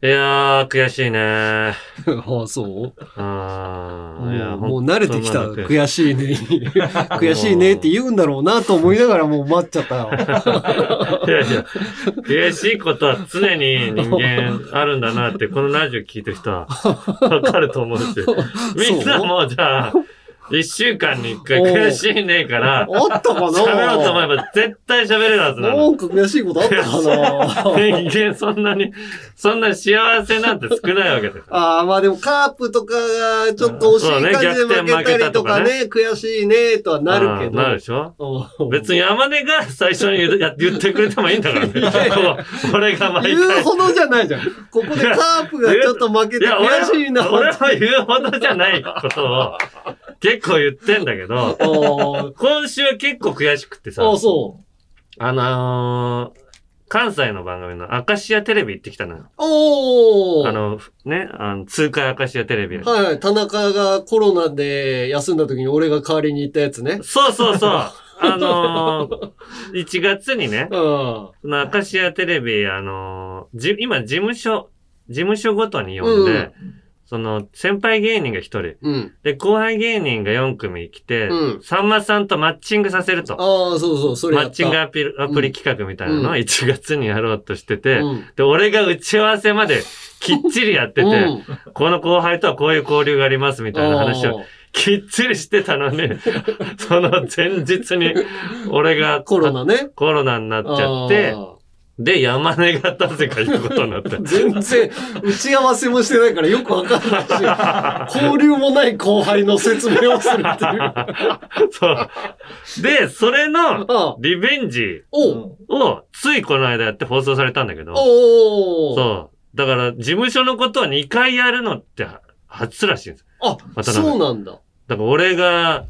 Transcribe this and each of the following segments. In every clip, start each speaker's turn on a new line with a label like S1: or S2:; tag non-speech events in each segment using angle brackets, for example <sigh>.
S1: いやー、悔しいね <laughs>
S2: ああ、そう？
S1: あーいや
S2: もう慣れてきた。悔しいね。<laughs> 悔しいねって言うんだろうなと思いながらもう待っちゃったよ。<laughs>
S1: いやいや、悔しいことは常に人間あるんだなって、このラジオ聞いてる人はわかると思うし。みんなもじゃあ、一週間に一回悔しいねえから、
S2: あったかな
S1: 喋ろうと思えば絶対喋れるはずな
S2: な
S1: の。
S2: んか悔しいことあったかな
S1: 人間そんなに、そんな幸せなんて少ないわけですよ。
S2: ああ、まあでもカープとかがちょっと惜しい感じで負けたりとか
S1: ね
S2: ね、悔しいねとはなるけど。
S1: なるでしょ？
S2: うん
S1: 別に山根が最初に言ってくれてもいいんだからね。が毎
S2: 言う
S1: 回。
S2: ほどじゃないじゃん。ここでカープがちょっと負けて悔しいな。
S1: は、俺は言うほどじゃないことを結構言ってんだけど、<laughs> 今週は結構悔しくってさ、
S2: あ、そ
S1: あのー関西の番組のアカシアテレビ行ってきたのよ。
S2: う。おー。
S1: あの、ね、あの、通貨アカシアテレビ。
S2: はいはい。田中がコロナで休んだ時に俺が代わりに行ったやつね。
S1: そうそうそう。<laughs> あのー、1月にね、
S2: うん。
S1: そのアカシアテレビ、あのーじ、今事務所、事務所ごとに呼んで、
S2: うん
S1: その、先輩芸人が1人、
S2: うん。
S1: で、後輩芸人が4組来て、
S2: うん
S1: さんまさんとマッチングさせると。
S2: ああ、そうそう、それ。
S1: マッチングアプリアプリ企画みたいなのを
S2: うん
S1: 1月にやろうとしてて、
S2: うん
S1: で、俺が打ち合わせまできっちりやってて、
S2: うん
S1: この後輩とはこういう交流がありますみたいな話をきっちりしてたのに、<laughs> その前日に俺が
S2: コロナね。
S1: コロナになっちゃって
S2: あ、
S1: で、山根がなぜか行くことになった
S2: ー。<laughs> 全然、打ち合わせもしてないからよくわかんないし、交流もない後輩の説明をするっていう。<laughs>
S1: そう。で、それの
S2: あ
S1: リベンジをついこの間やって放送されたんだけど、そう。だから、事務所のことは2回やるのって初らしいんです。
S2: あ、そうなんだ。
S1: だから俺が、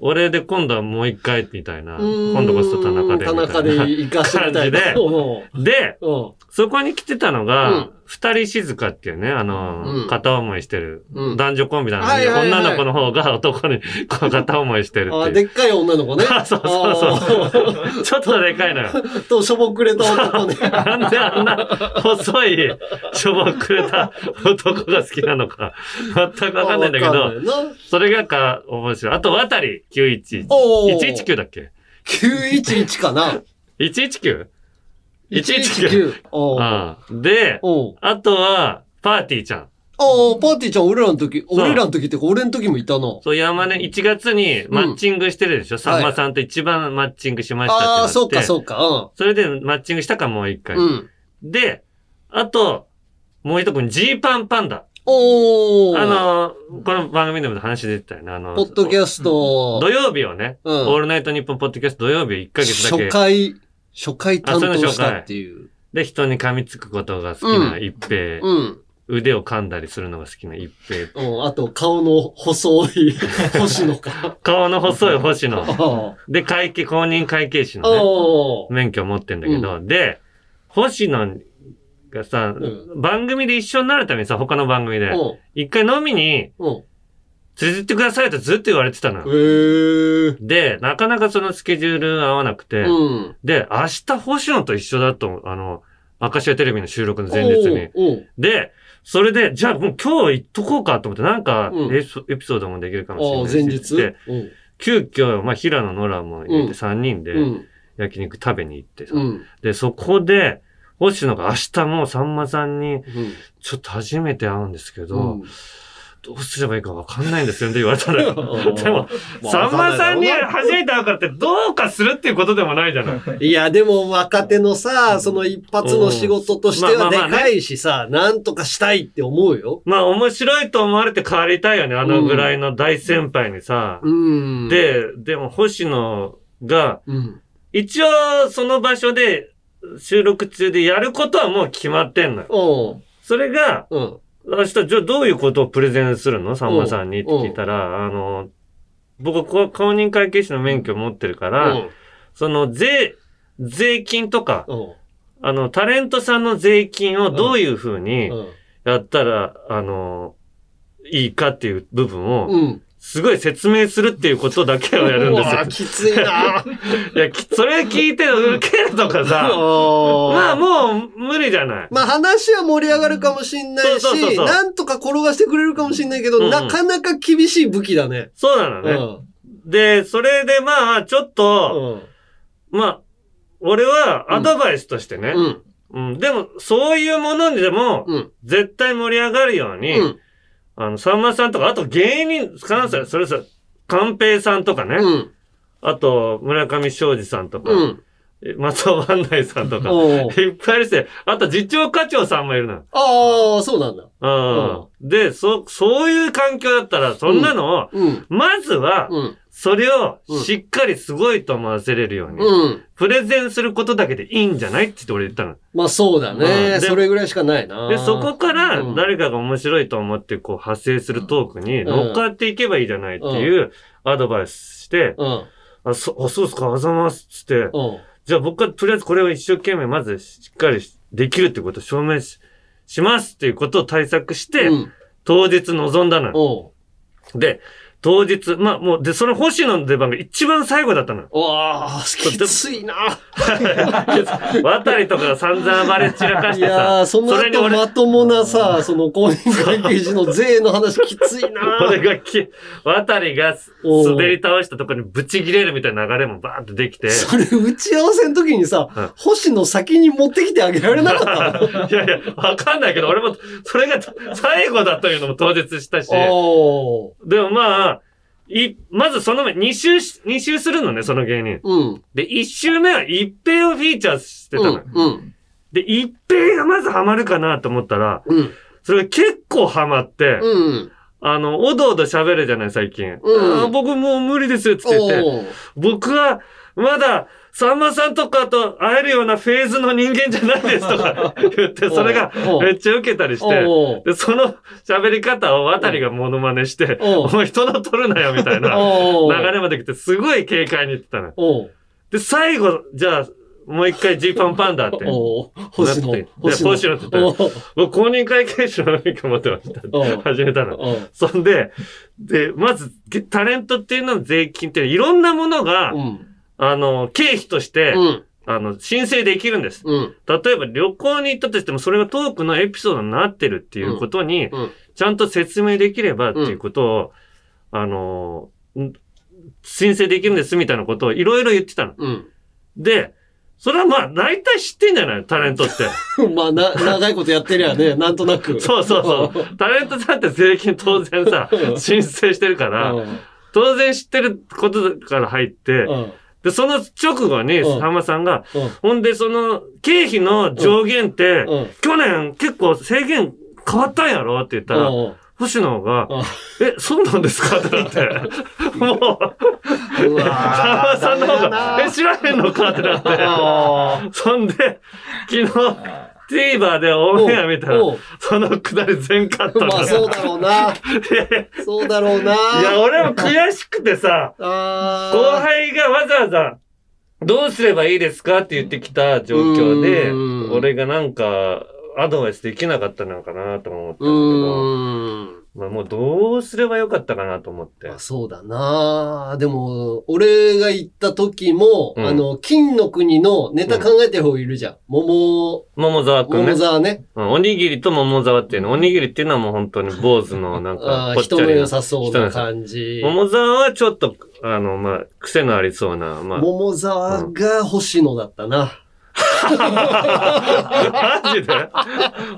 S1: 俺で今度はもう一回みたいな。今度こそ田中で。
S2: 田中で行かしてみたいな。
S1: 感じで <laughs>
S2: うん
S1: で、
S2: うん
S1: そこに来てたの
S2: う
S1: が
S2: ん、
S1: 二人静かっていうね、あの、
S2: うん
S1: 片思いしてる、
S2: うん
S1: 男女コンビなのに、
S2: はいはいはい
S1: 女の子の方が男にこう片思いしてる
S2: あ、
S1: っていう。
S2: でっかい女の子ね。<laughs>
S1: そうそうそう。<laughs> ちょっとでかいのよ。
S2: あーと、しょぼくれた男ね。
S1: なんであんな細い、しょぼくれた男が好きなのか、全くわかんないんだけど、
S2: わかんないな
S1: それがか、面白い。あと、渡り911。
S2: おー
S1: 119だっけ
S2: ？911かな
S1: ?119?119。
S2: 119。おう
S1: ああで、あとは、パーティーちゃん。
S2: ああ、パーティーちゃん俺らの時、俺らの時ってか俺の時もいたな。
S1: そう、山根、1月にマッチングしてるでしょ、さんまさんと一番マッチングしましたってなって。
S2: ああ、そうかそうか。
S1: それでマッチングしたか、もう一回。
S2: うん。うん。
S1: で、あと、もう一組、ジーパンパンダ。
S2: おー。
S1: あ、の、この番組でも話出てたよね。あの、
S2: ポッドキャスト
S1: 土、曜日をね、
S2: うん
S1: オールナイトニッポンポッドキャスト土曜日1ヶ月だけ
S2: 初回、初回担当したっていう。
S1: で人に噛みつくことが好きな一平、
S2: うん。
S1: 腕を噛んだりするのが好きな一平、
S2: うん。あと、顔の細い <laughs> 星野か。
S1: 顔の細い星野、<laughs>
S2: あ
S1: で会計、公認会計士
S2: あ。
S1: のね、免許を持ってんだけど、で、星野がさ、
S2: う
S1: 番組で一緒になるためにさ、他の番組で、
S2: うん。
S1: 一回飲みに
S2: うん。
S1: 連れてってくださいってずっと言われてたの
S2: へ
S1: よ。
S2: え。
S1: で、なかなかそのスケジュール合わなくて、
S2: うん。
S1: で、明日星野と一緒だと、あの、アカシアテレビの収録の前日に。で、それで、じゃあもう今日行っとこうかと思って、なんか
S2: うん
S1: エピソードもできるかもしれないし
S2: 前日？
S1: 急遽、まあ、平野ノラも入れて3人で
S2: うん。
S1: 焼肉食べに行ってさ、
S2: うん。
S1: で、そこで、星野が明日もうさんまさんに、
S2: うん。
S1: ちょっと初めて会うんですけど、
S2: うん
S1: どうすればいいかわかんないんですよって言われたのよ。<laughs>
S2: うん
S1: でも、さんまさんに初めて会うからってどうかするっていうことでもないじゃない。<laughs>
S2: いや、でも若手のさ、その一発の仕事としてはでかいしさ、なんとかしたいって思うよ。
S1: まあ面白いと思われて変わりたいよね。あのぐらいの大先輩にさ。
S2: うん。、
S1: で、でも星野が、
S2: うん。
S1: 一応その場所で収録中でやることはもう決まってんのよ。それが、
S2: うん。
S1: 明日、じゃあどういうことをプレゼンするの？さんまさんにって聞いたら、あの、僕、公認会計士の免許持ってるから、
S2: うん。
S1: その税、税金とか、
S2: うん。
S1: あの、タレントさんの税金をどういうふうに
S2: うん。
S1: やったら、あの、いいかっていう部分を
S2: うん。
S1: すごい説明するっていうことだけをやるんですよ。
S2: きついな <laughs>
S1: いや、きそれ聞いて受けるとかさ、<laughs> ま
S2: ま
S1: あもう無理じゃない。
S2: まあ話は盛り上がるかもしんないし、なんとか転がしてくれるかもしんないけど、
S1: うんうん
S2: なかなか厳しい武器だね。
S1: そうなのね。
S2: うん。
S1: で、それでまあ、ちょっと、まあ、俺はアドバイスとしてね、
S2: うん。
S1: うん、でも、そういうものにでも、
S2: うん。
S1: 絶対盛り上がるように、
S2: うん。
S1: あの、さんまさんとか、あと芸人、関西、それさ、寛平さんとかね、
S2: うん。
S1: あと、村上昌司さんとか、
S2: うん。
S1: え松尾万内さんとか、いっぱいいるし、あと、次長課長さんもいるのよ。
S2: ああ、そうなんだ。
S1: うん。で、そ、そういう環境だったら、そんなのを、
S2: うん。
S1: まずは、
S2: うん。
S1: それを
S2: うん
S1: しっかりすごいと思わせれるように、
S2: うん。
S1: プレゼンすることだけでいいんじゃないって言って俺言ったの。
S2: まあそうだ
S1: うん
S2: ね。
S1: で
S2: それぐらいしかないな。
S1: で、そこから
S2: うん
S1: 誰かが面白いと思ってこう派生するトークに乗っかっていけばいいじゃないっていうアドバイスして、
S2: うん。
S1: あ、そあそうですか、あざますっつって、
S2: うん。
S1: じゃあ僕はとりあえずこれを一生懸命まずしっかりできるってことを証明ししますっていうことを対策して、
S2: うん。
S1: 当日臨んだので、当日、まあもう、で、その星野の出番が一番最後だったのよ。
S2: うわあ、きついな。<laughs>
S1: 渡りとかが散々暴れ散らかし
S2: い
S1: てさ、
S2: やー、その後まともなさ、その公認会計士の税の話きついな。<laughs>
S1: 俺がき、渡りが滑り倒したところにブチ切れるみたいな流れもバーってできて。
S2: それ打ち合わせの時にさ、
S1: うん
S2: 星野先に持ってきてあげられなかったの？<laughs>
S1: いやいや、わかんないけど、俺も、それが最後だというのも当日したし。でもまあ、い、まずその前、2周し、二周するのね、その芸人。
S2: うん。
S1: で、1周目は一平をフィーチャーしてたのよ。
S2: うん。うん。
S1: で、一平がまずハマるかなと思ったら、
S2: うん。
S1: それが結構ハマって、
S2: うん。
S1: あの、おどおど喋るじゃない、最近。
S2: うん
S1: 僕もう無理です、つって言って。僕は、まだ、さんまさんとかと会えるようなフェーズの人間じゃないですとか <laughs> 言って、それがめっちゃ受けたりして。で、その喋り方を渡りがモノマネして、
S2: お
S1: 前人の取るなよみたいな。流れまで来て、すごい軽快に言ってたの。で、最後、じゃあ、もう一回ジーパンパンダって。
S2: 星野
S1: なって。で星野って言ったら僕公認会計士の免許持ってました。始めたの。そんで、で、まず、げタレントっていうのは税金っていろんなものが、
S2: うん。
S1: あの、経費として、
S2: うん。
S1: あの、申請できるんです。
S2: うん。
S1: 例えば旅行に行ったとしても、それがトークのエピソードになってるっていうことに、
S2: うん。
S1: ちゃんと説明できればっていうことを、あの、ん申請できるんですみたいなことをいろいろ言ってたの。
S2: うん。
S1: で、それはまあ、大体知ってんじゃないタレントって。<laughs>
S2: まあ、な、長いことやってりゃね、<laughs> なんとなく。
S1: そうそうそう。<laughs> タレントさんって税金当然さ
S2: う、ん
S1: 申請してるから、
S2: うん。
S1: 当然知ってることから入って、
S2: うん。
S1: で、その直後に、
S2: うん。
S1: さんまさんが、
S2: うん。
S1: ほんで、その、経費の上限って、
S2: うん。
S1: 去年結構制限変わったんやろって言ったら、
S2: うん
S1: 星野が、
S2: うん。
S1: え、そうなんですかってなって、もう、
S2: うわー
S1: さんまさんの方が、
S2: な
S1: え、知らへんのかってなって、
S2: あ
S1: そんで、昨日、TVer でオンエア見たら、そのくだり全カット
S2: まあそうだろうな。<laughs> そうだろうな。
S1: いや、俺も悔しくてさ、後輩がわざわざ、どうすればいいですかって言ってきた状況で
S2: うん、
S1: 俺がなんか、アドバイスできなかったのかなと思ったんですけ
S2: う
S1: ど。まあもうどうすればよかったかなと思って
S2: まあ。そうだな。でも、俺が行った時も、
S1: うん
S2: あの、金の国のネタ考えてる方いるじゃん。桃、
S1: 桃沢くんね
S2: 桃。沢ね。
S1: うんおにぎりと桃沢っていうの。おにぎりっていうのはもう本当に坊主のなん
S2: あ
S1: か
S2: 人の良。さそうな感じ。
S1: 桃沢はちょっと、あの、まあ、癖のありそうな、まあ。
S2: 桃沢が星野だったな。
S1: マジで？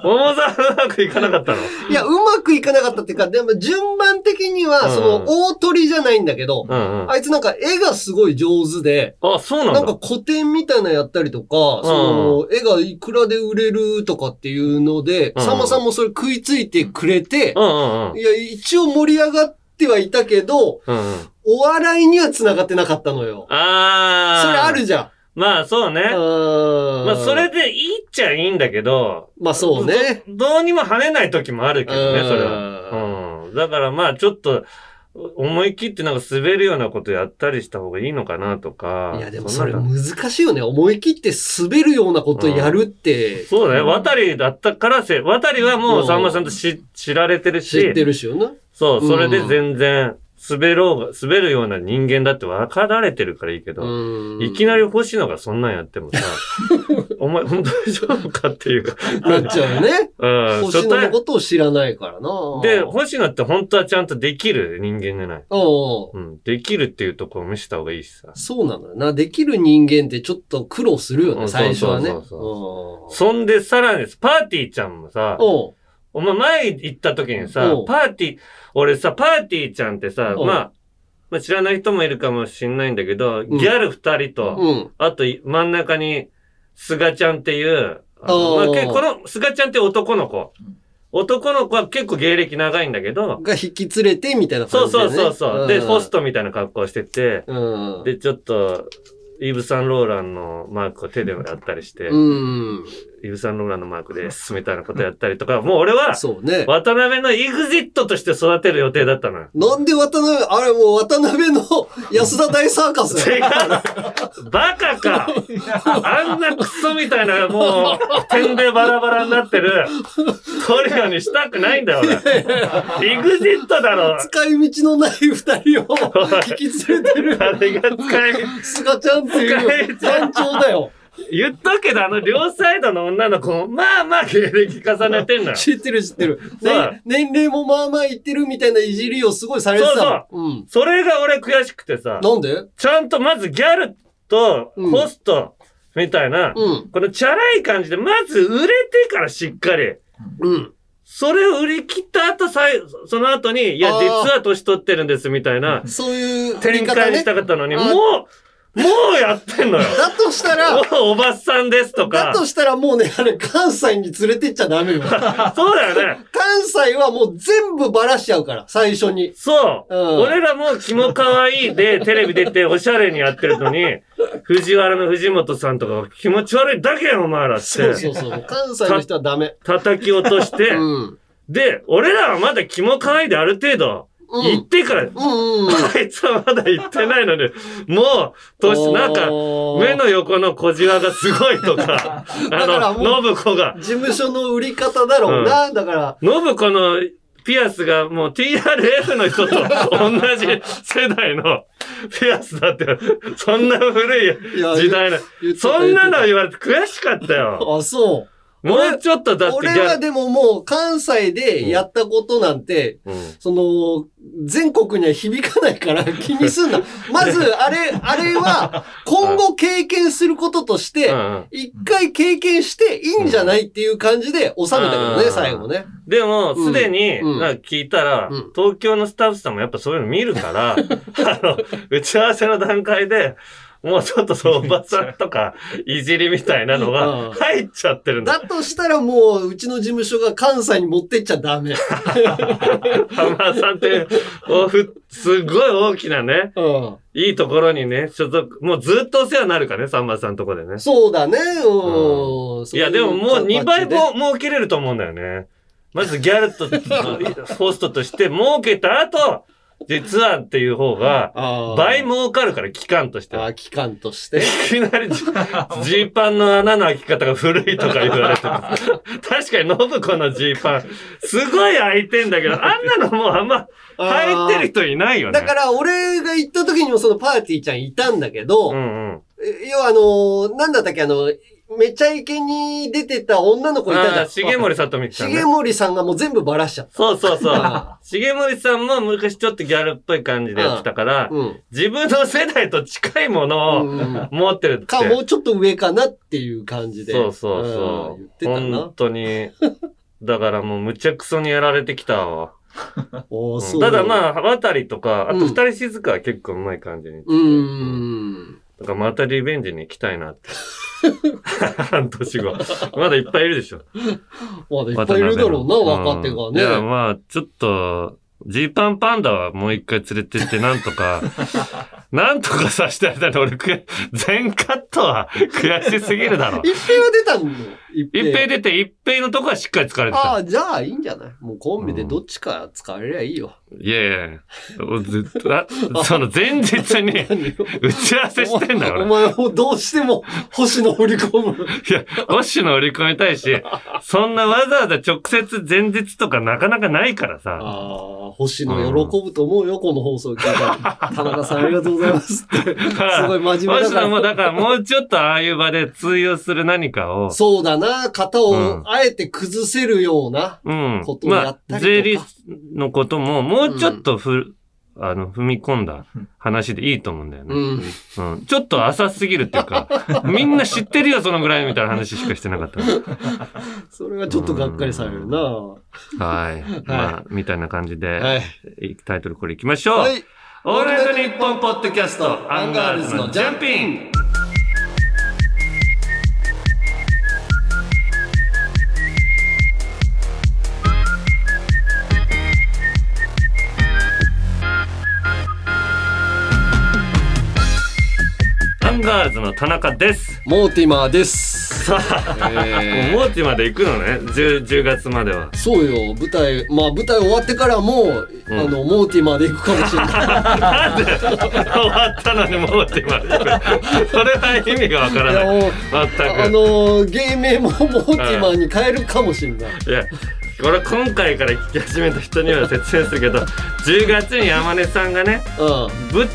S1: 桃沢うまくいかなかったの？
S2: いや、うまくいかなかったっていうか、でも順番的には、
S1: うん
S2: その、大鳥じゃないんだけど、
S1: うんうん。
S2: あいつなんか絵がすごい上手で、
S1: あ、そうなんだ。
S2: なんか古典みたいなのやったりとか、その、絵がいくらで売れるとかっていうので、
S1: うん
S2: さんまさんもそれ食いついてくれて
S1: う、んうんうん。
S2: いや、一応盛り上がってはいたけど、
S1: うんうん。
S2: お笑いには繋がってなかったのよ。
S1: あー。
S2: それあるじゃん。
S1: まあそうね。
S2: うん
S1: まあそれでいいっちゃいいんだけど、
S2: まあそうね。
S1: どどうにも跳ねない時もあるけどね、
S2: うん
S1: それは。うん。だからまあちょっと、思い切ってなんか滑るようなことやったりした方がいいのかなとか。
S2: いや、でもそれ難しいよね。思い切って滑るようなことやるって、
S1: そうだね。渡りだったからせ、渡りはもうさんまさんとし知られてるし、
S2: 知ってるしよな。
S1: そう、それで全然滑ろうが、滑るような人間だって分かられてるからいいけど、
S2: うん
S1: いきなり星野がそんなんやってもさ、<laughs> お前本当大丈夫かっていうか。
S2: なっちゃうよね。<laughs>
S1: うん、
S2: 星野のことを知らないからな。
S1: で、星野って本当はちゃんとできる人間じゃない。
S2: おう
S1: うん、できるっていうところを見せた方がいいしさ。
S2: そうなのよな。できる人間ってちょっと苦労するよね、
S1: うん
S2: 最初はね。
S1: そうそう
S2: うん
S1: そんで、さらに、パーティーちゃんもさ、
S2: お
S1: 前前行った時にさパーティー、俺さ、パーティーちゃんってさ、まあ、まあ知らない人もいるかもしんないんだけど、ギャル二人と、
S2: うん。
S1: あと真ん中に、すがちゃんっていう、まあけこのすがちゃんって男の子。男の子は結構芸歴長いんだけど、
S2: が引き連れてみたいな
S1: そうそう
S2: 感じで、ね。
S1: そうそう。で、ホス
S2: ト。
S1: トみたいな格好してて、
S2: うん。
S1: で、ちょっと、イーブ・サンローランのマークを手でやったりして、
S2: うん。
S1: イーブ・サンローランのマークです、みたいなことやったりとか、もう俺は、
S2: そうね。
S1: 渡辺のエグジットとして育てる予定だったのよ。
S2: なんで渡辺、あれもう渡辺の <laughs> 安田大サーカス
S1: 違
S2: だ
S1: う
S2: よ。
S1: バカかあんなクソみたいな、もう、点でバラバラになってるトリオにしたくないんだよ、俺。エグジットだろ
S2: 使い道のない二人を引き連れてる
S1: 誰が使い、
S2: 菅ちゃんっていう団長だよ。
S1: 言っとくけど、あの両サイドの女の子も、まあまあ芸歴重ねてんのよ。
S2: 知ってる知ってる。
S1: そう
S2: ね、年齢もまあまあいってるみたいないじりをすごいされてた
S1: そう
S2: もん。うん。
S1: それが俺悔しくてさ、
S2: なんで？
S1: ちゃんとまずギャルと
S2: うん
S1: ホストみたいな、
S2: うん。
S1: このチャラい感じで、まず売れてからしっかり。
S2: うん。
S1: それを売り切った後、さいその後に、いや、実は年取ってるんですみたいな、
S2: そういう
S1: 展開にしたかったのに、
S2: あ
S1: もう、もうやってんのよ。
S2: だとしたら、
S1: おばさんですとか。
S2: だとしたらもうね、あれ、関西に連れてっちゃダメよ。関
S1: そうだよね。
S2: 西はもう全部バラしちゃうから、最初に。
S1: そう。
S2: うん
S1: 俺らもキモ可愛いでテレビ出ておしゃれにやってるのに、藤原の藤本さんとか気持ち悪いだけやんお前らって。
S2: そうそうそう。関西の人はダメ。
S1: 叩き落として、
S2: うん。
S1: で、俺らはまだキモ可愛いである程度、
S2: うん。
S1: 言ってから。あいつはまだ言ってないのに、もう、年、なんか、目の横の小じわがすごいとか、<laughs> あの、信子が、
S2: 事務所の売り方だろうな。だから、
S1: 信子のピアスがもう TRF の人と同じ世代のピアスだって、そんな古い時代の、そんなの
S2: 言
S1: われて悔しかったよ。
S2: たあ、そう。
S1: もうちょっとだって
S2: 俺はでももう関西でやったことなんて、
S1: うん。
S2: その、全国には響かないから <laughs> 気にすんな。まず、あれ、あれは、今後経験することとして
S1: う、ん
S2: 一回経験していいんじゃないっていう感じで収めたけどね、
S1: うん。
S2: 最後ね。
S1: でも、すでに、聞いたら、
S2: うん。
S1: 東京のスタッフさんもやっぱそういうの見るから、<laughs> あの、打ち合わせの段階で、もうちょっとそのおばさんとか、いじりみたいなの
S2: うん
S1: が入っちゃってるんだ。
S2: だとしたらもう、うちの事務所が関西に持ってっちゃダメ。
S1: 浜田さんって、おふすごい大きなね、
S2: うん。
S1: いいところにね、所属、もうずっとお世話になるからね、さんまさんのとこでね。
S2: そうだね、うん。
S1: いや、でももう2倍
S2: も。
S1: も儲けれると思うんだよね。まずギャルと、<laughs> ホストとして儲けた後、実はっていう方が、倍儲かるから、期間としては。
S2: あー、期間として。
S1: いきなりジ、ジーパンの穴の開き方が古いとか言われてます。確かに、信子のジーパン、すごい開いてんだけど、あんなのもうあんま、履いてる人いないよね。
S2: だから、俺が行った時にもそのパーティーちゃんいたんだけど、
S1: うんうん。
S2: え要はあのーなんだったっけ、あの、めちゃイケに出てた女の子いたじゃん。
S1: 重森さとみちゃんね
S2: 重。森さんがもう全部バラしちゃっ
S1: そうそうそう
S2: あ。<laughs>
S1: 重森さんも昔ちょっとギャルっぽい感じでやってたから
S2: た。、うん。
S1: 自分の世代と近いものを
S2: うん
S1: 持ってるって。
S2: か、もうちょっと上かなっていう感じで。
S1: そうそう
S2: うん
S1: そう。
S2: 言ってたな
S1: 本。当に。だからもうむちゃくそにやられてきたわ。<laughs> ただまあ、渡りとか、あと
S2: うん
S1: 二人静かは結構うまい感じに。
S2: うーん。
S1: だからまたリベンジに行きたいなって。半年後。まだいっぱいいるでしょ。
S2: まだいっぱいいるだろうな、若手が
S1: うんいや、
S2: ね。
S1: まあ、ちょっと、ジーパンパンダはもう一回連れてってなんとか、なんとかさせてやりたいの俺、く全カットは悔しすぎるだろ。
S2: 一平は出たの？一
S1: 一平出て、一平のとこはしっかり疲れてた。
S2: ああ、じゃあいいんじゃない？もうコンビでどっちか使えりゃいいよ。
S1: いやいやずっと、あ <laughs> その前日に打ち合わせしてんだよ、俺。
S2: お前をどうしても星野振り込む。
S1: いや、ウォッシュの売り込みたいし、そんなわざわざ直接前日とかなかなかないからさ。
S2: ああ、星野喜ぶと思うよ、この放送聞いたら。<laughs> 田中さんありがとうございますって。すごい真面目だから。
S1: もだからもうちょっとああいう場で通用する何かを。
S2: そうだな、型を
S1: うん
S2: あえて崩せるような。
S1: うん
S2: こと。をや
S1: まあ、
S2: ったりとか
S1: 税理士のことももうちょっとふ、あの、踏み込んだ話でいいと思うんだよね。
S2: うん。
S1: うん。ちょっと浅すぎるっていうか、<laughs> みんな知ってるよ、そのぐらいみたいな話しかしてなかった。
S2: それはちょっとがっかりされるな。は
S1: はい。まあ、みたいな感じで、
S2: い。
S1: タイトルこれいきましょう。
S2: はい。
S1: オールナイトニッポンポッドキャスト、アンガールズのジャンピンアンガールズの田中です。
S2: モーティマーです。
S1: さあ、
S2: えー
S1: もうモーティマーで行くのね 10, 10月までは。
S2: そうよ、舞台、まあ舞台終わってからも、
S1: うん
S2: あの、モーティマーで行くかもしれない。
S1: なんで終わったのにモーティマーで行くそれは意味がわからない。全く。
S2: あの、芸名もモーティマーに変えるかもしれない。
S1: いや、これ今回から聞き始めた人には説明するけど、10月に山根さんがね、
S2: う
S1: ぶ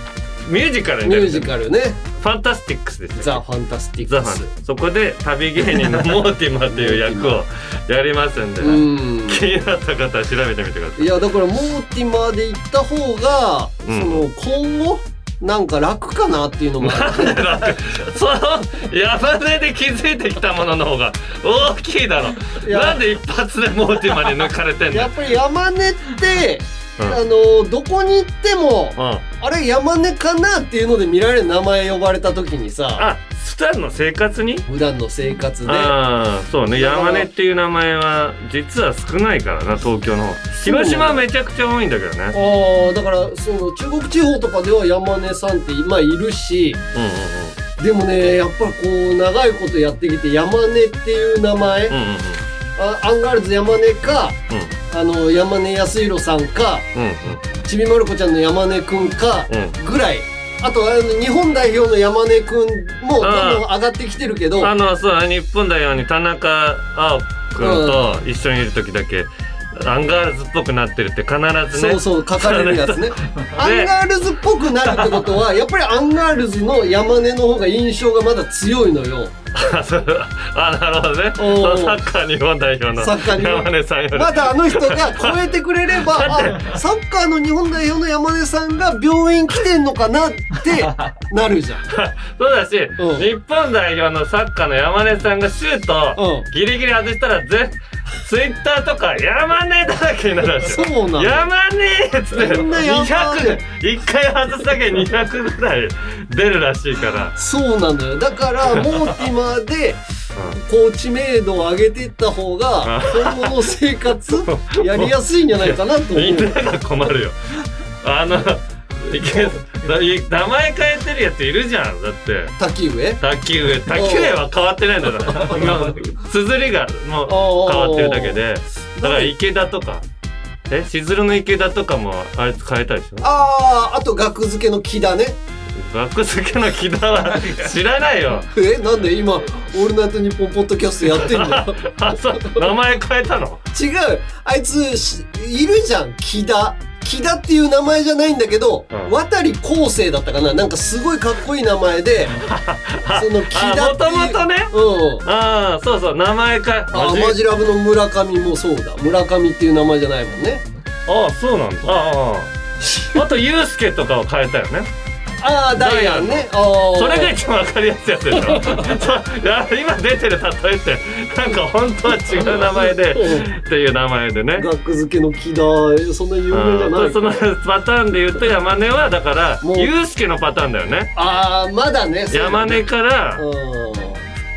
S1: ミュージカル
S2: ん。ミュー。ジカルね。
S1: ファンタスティックスですよ。
S2: ザ・ファンタスティッ
S1: ザ・
S2: クス。
S1: そこで旅芸人のモーティマっていう役を <laughs> やりますんで、
S2: うん。
S1: 気になった方は調べてみてください。
S2: いや、だからモーティマーで行った方が、
S1: うん
S2: その、今後、なんか楽かなっていうのもある。<laughs>
S1: その山根で築いてきたものの方が大きいだろなんで一発でモーティマに抜かれてんの？
S2: やっぱり山根って、
S1: うん。
S2: あの、どこに行っても、
S1: うん。
S2: あれ山根かなっていうので見られる名前呼ばれた時にさ、
S1: あ普段の生活に？
S2: 普段の生活で、
S1: ああそうね。山根っていう名前は実は少ないからな東京の方。広島はめちゃくちゃ多いんだけどね。
S2: ああ、だから、その、中国地方とかでは山根さんって、まあ、いるし、
S1: うんうん
S2: でもね、やっぱりこう、長いことやってきて、山根っていう名前、
S1: うんうんうん。
S2: あアンガールズ山根か、あの、山根康弘さんか、
S1: うん
S2: ちびまる子ちゃんの山根くんか、ぐらい。あと、あの、日本代表の山根くんも、どんどん上がってきてるけど、
S1: あのそう日本代表に田中碧君と一緒にいる時だけ、アンガールズっぽくなってるって必ずね。
S2: そうそう、書かれるやつね。<laughs> アンガールズっぽくなるってことは、やっぱりアンガールズの山根の方が印象がまだ強いのよ。
S1: あなるほどね。そ
S2: お
S1: サッカー日本代表の。山根さん。より
S2: まだあの人が超えてくれれば、<laughs> あ、サッカーの日本代表の山根さんが病院来てんのかなってなるじゃん。<laughs>
S1: そうだし、
S2: うん。
S1: 日本代表のサッカーの山根さんがシュート、
S2: うん。
S1: ギリギリ外したらぜツイッターとか山根だらけになるんですよ
S2: そうなの。
S1: 山根っつって
S2: みんな山根
S1: 200一回外すだけで200ぐらい出るらしいから、
S2: そうなのよ。だから、モーティマーで、こう知名度を上げていった方が、今後の生活、やりやすいんじゃないかなと思う。<laughs>
S1: みんなが困るよ。あの名前変えてるやついるじゃんだって。
S2: 滝上？
S1: 卓球上。卓球上は変わってないんだから。綴り <laughs> がもう変わってるだけで。だから池田とか。えしずるの池田とかもあいつ変えたでしょ
S2: ああ、あと額付けの木だね。
S1: 学付けの木田は <laughs> 知らないよ。
S2: え、なんで今、オールナイトニッポンポッドキャストやってんだよ。<laughs>
S1: あそう。名前変えたの？
S2: 違う。あいつし、いるじゃん、木田。木田っていう名前じゃないんだけど、
S1: うん。
S2: 渡り昴生だったかな。なんかすごいかっこいい名前で、<laughs> その木田って
S1: もともとね。
S2: うん。
S1: ああそうそう名前変え
S2: あ、マジ。ラブの村上もそうだ。村上っていう名前じゃないもんね。
S1: ああそうなんだ。あああとユうスケとかを変えたよね
S2: ああ、ダイアンね。
S1: それが一番わかりやすいやつでしょ <laughs> 今出てる例えってなんか本当は違う名前でっていう名前でね
S2: 学付けの木田、そんな有名じゃない
S1: うんそのパターンで言うと山根はだからユうスケのパターンだよね
S2: ああ、まだね。
S1: 山根から
S2: うん。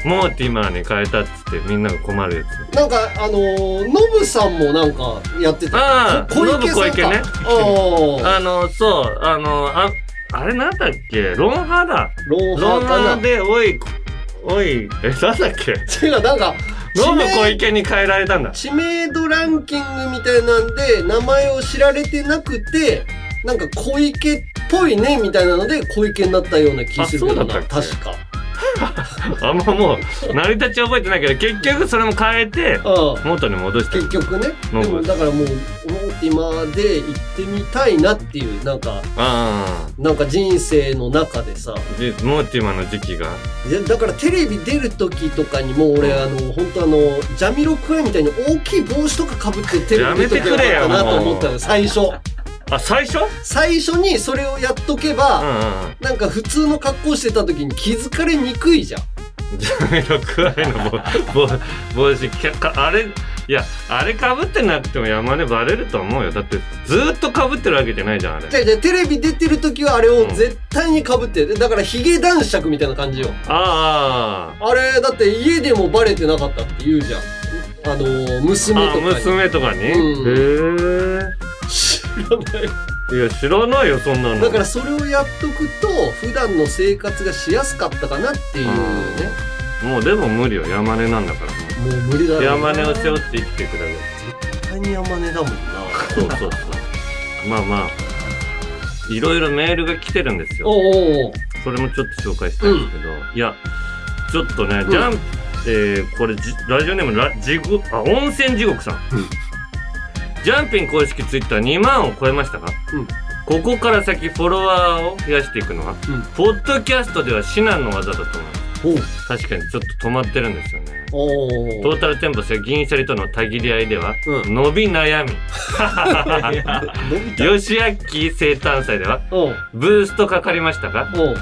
S1: モーティマーに変えたっつってみんなが困るやつ
S2: なんか、あのー、ノブさんもなんかやってた。
S1: ああ
S2: こ小池さんか。
S1: ノブ小池ね。
S2: あ
S1: のそうあのああれなんだっけ？ロンハーだ。
S2: ロン
S1: ロン
S2: ハー
S1: で、おい、おい、え、なんだっけ？
S2: 違う、なんか、
S1: ノブ
S2: 知名
S1: 小池に変えられたんだ。
S2: 知名度ランキングみたいなんで、名前を知られてなくて、なんか小池っぽいね、みたいなので、小池になったような気するけどな、
S1: あそうだったっけ？
S2: 確か。<laughs>
S1: あんまもう、成り立ち覚えてないけど、結局それも変えて、
S2: うん。
S1: 元に戻した。
S2: 結局ね。でも、だからもう、モーティマで行ってみたいなっていう、なんか、
S1: あ
S2: なんか人生の中でさ、
S1: モーティマの時期が。
S2: だからテレビ出る時とかにも俺、あの、本当あの、ジャミロクワイみたいに大きい帽子とか被ってテレビ出とけばよかったなと思ったの、最初。
S1: あ、最初？
S2: 最初にそれをやっとけば、
S1: うんうんうん。
S2: なんか普通の格好してた時に気づかれにくいじゃん。
S1: ジャミロクワイの帽帽帽子あれいやあれかぶってなくても山根バレると思うよだってずーっとかぶってるわけじゃないじゃんあれ
S2: じゃテレビ出てる時はあれを絶対に被ってる。だからヒゲ男爵みたいな感じよ。
S1: あ
S2: あれ、だって家でもバレてなかったって言うじゃん。あのー、娘
S1: ああ
S2: とかに。
S1: 娘とかに、
S2: うん
S1: へ。えいや知らないよそんなの。
S2: だからそれをやっとくと、普段の生活がしやすかったかなっていうね。
S1: もうでも無理よ。山根なんだから。も
S2: もう無理だ
S1: う
S2: よ、
S1: 山根を背負って生きてくだけ。
S2: 絶対に山根だもんな。
S1: そうそうそう。まあまあ。いろいろメールが来てるんですよ。それもちょっと紹介したいんですけど、いやちょっとね、ジャンえー、これじラジオネームラ地獄あ温泉地獄さん、
S2: うん
S1: ジャンピン公式ツイッター2万を超えましたが、
S2: うん。
S1: ここから先フォロワーを増やしていくのは、
S2: うん。
S1: ポッドキャストでは至難の技だと思います。
S2: おう。
S1: 確かにちょっと止まってるんですよね。トータルテンポスや銀シャリとのたぎり合いでは、
S2: うん。
S1: 伸び悩み。
S2: 伸びた。
S1: 吉明生誕祭では
S2: おう。
S1: ブーストかかりましたが
S2: おう。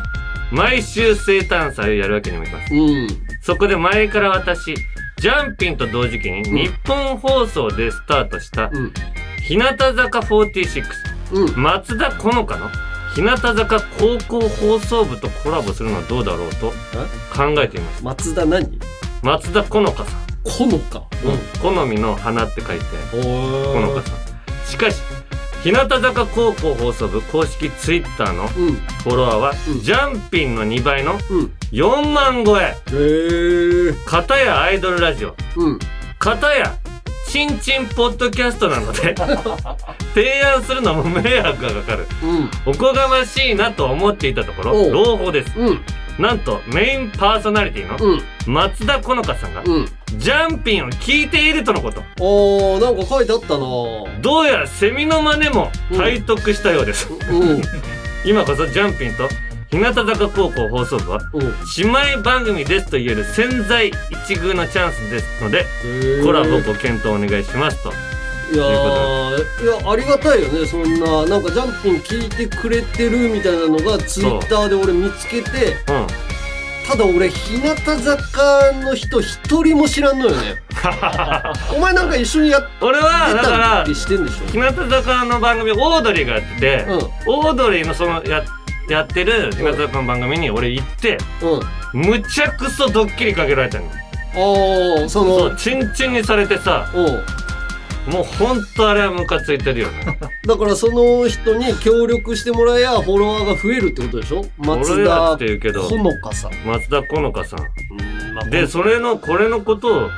S1: 毎週生誕祭をやるわけにもいきます
S2: うん。
S1: そこで前から私ジャンピンと同時期に日本放送でスタートした
S2: うん。
S1: 日向坂46
S2: うん。
S1: 松田好花の日向坂高校放送部とコラボするのはどうだろうと考えています。
S2: 松田何？
S1: 松田好花さん。
S2: このか。
S1: 好みの花って書いて好花さん。しかし日向坂高校放送部公式ツイッターの
S2: うん。
S1: フォロワーは、
S2: うん
S1: ジャンピンの2倍の
S2: うん。
S1: 4万超え
S2: へえ。
S1: 片やアイドルラジオ
S2: うん。
S1: 片やチンチンポッドキャストなので <laughs> 提案するのも迷惑がかかる
S2: うん。
S1: おこがましいなと思っていたところ朗報です
S2: うん。
S1: なんとメインパーソナリティの
S2: うん。
S1: 松田好花さんが
S2: うん。
S1: ジャンピンを聞いているとのこと。
S2: おー、なんか書いてあったな。
S1: どうやらセミの真似も体得したようです、
S2: うん。<laughs>
S1: 今こそジャンピンと日向坂高校放送部は
S2: うん。
S1: 姉妹番組ですと言える潜在一遇のチャンスですのでコラボご検討お願いしますと。
S2: いやー、いや、ありがたいよね、そんな、なんかジャンピン聞いてくれてるみたいなのが、ツイッターで俺見つけて、
S1: うん
S2: ただ俺、日向坂の人一人も知らんのよね。<laughs> お前なんか一緒にやって
S1: 俺はだか
S2: た
S1: ら
S2: りしてんでし
S1: 日向坂の番組オードリーがやってて、
S2: ょ
S1: オードリーのそのややってる日向坂の番組に俺行って
S2: うん。うん。
S1: むちゃくそドッキリかけられたの
S2: ああ、その、
S1: そうチンチンにされてさ
S2: うん。
S1: もうほんとあれはムカついてるよね。<laughs>
S2: だからその人に協力してもらえやフォロワーが増えるってことでしょ？松
S1: 俺らっ
S2: 田
S1: て言うけど
S2: ほのかさん。
S1: 松田好花さん。
S2: うんまあ
S1: でそれのこれのことを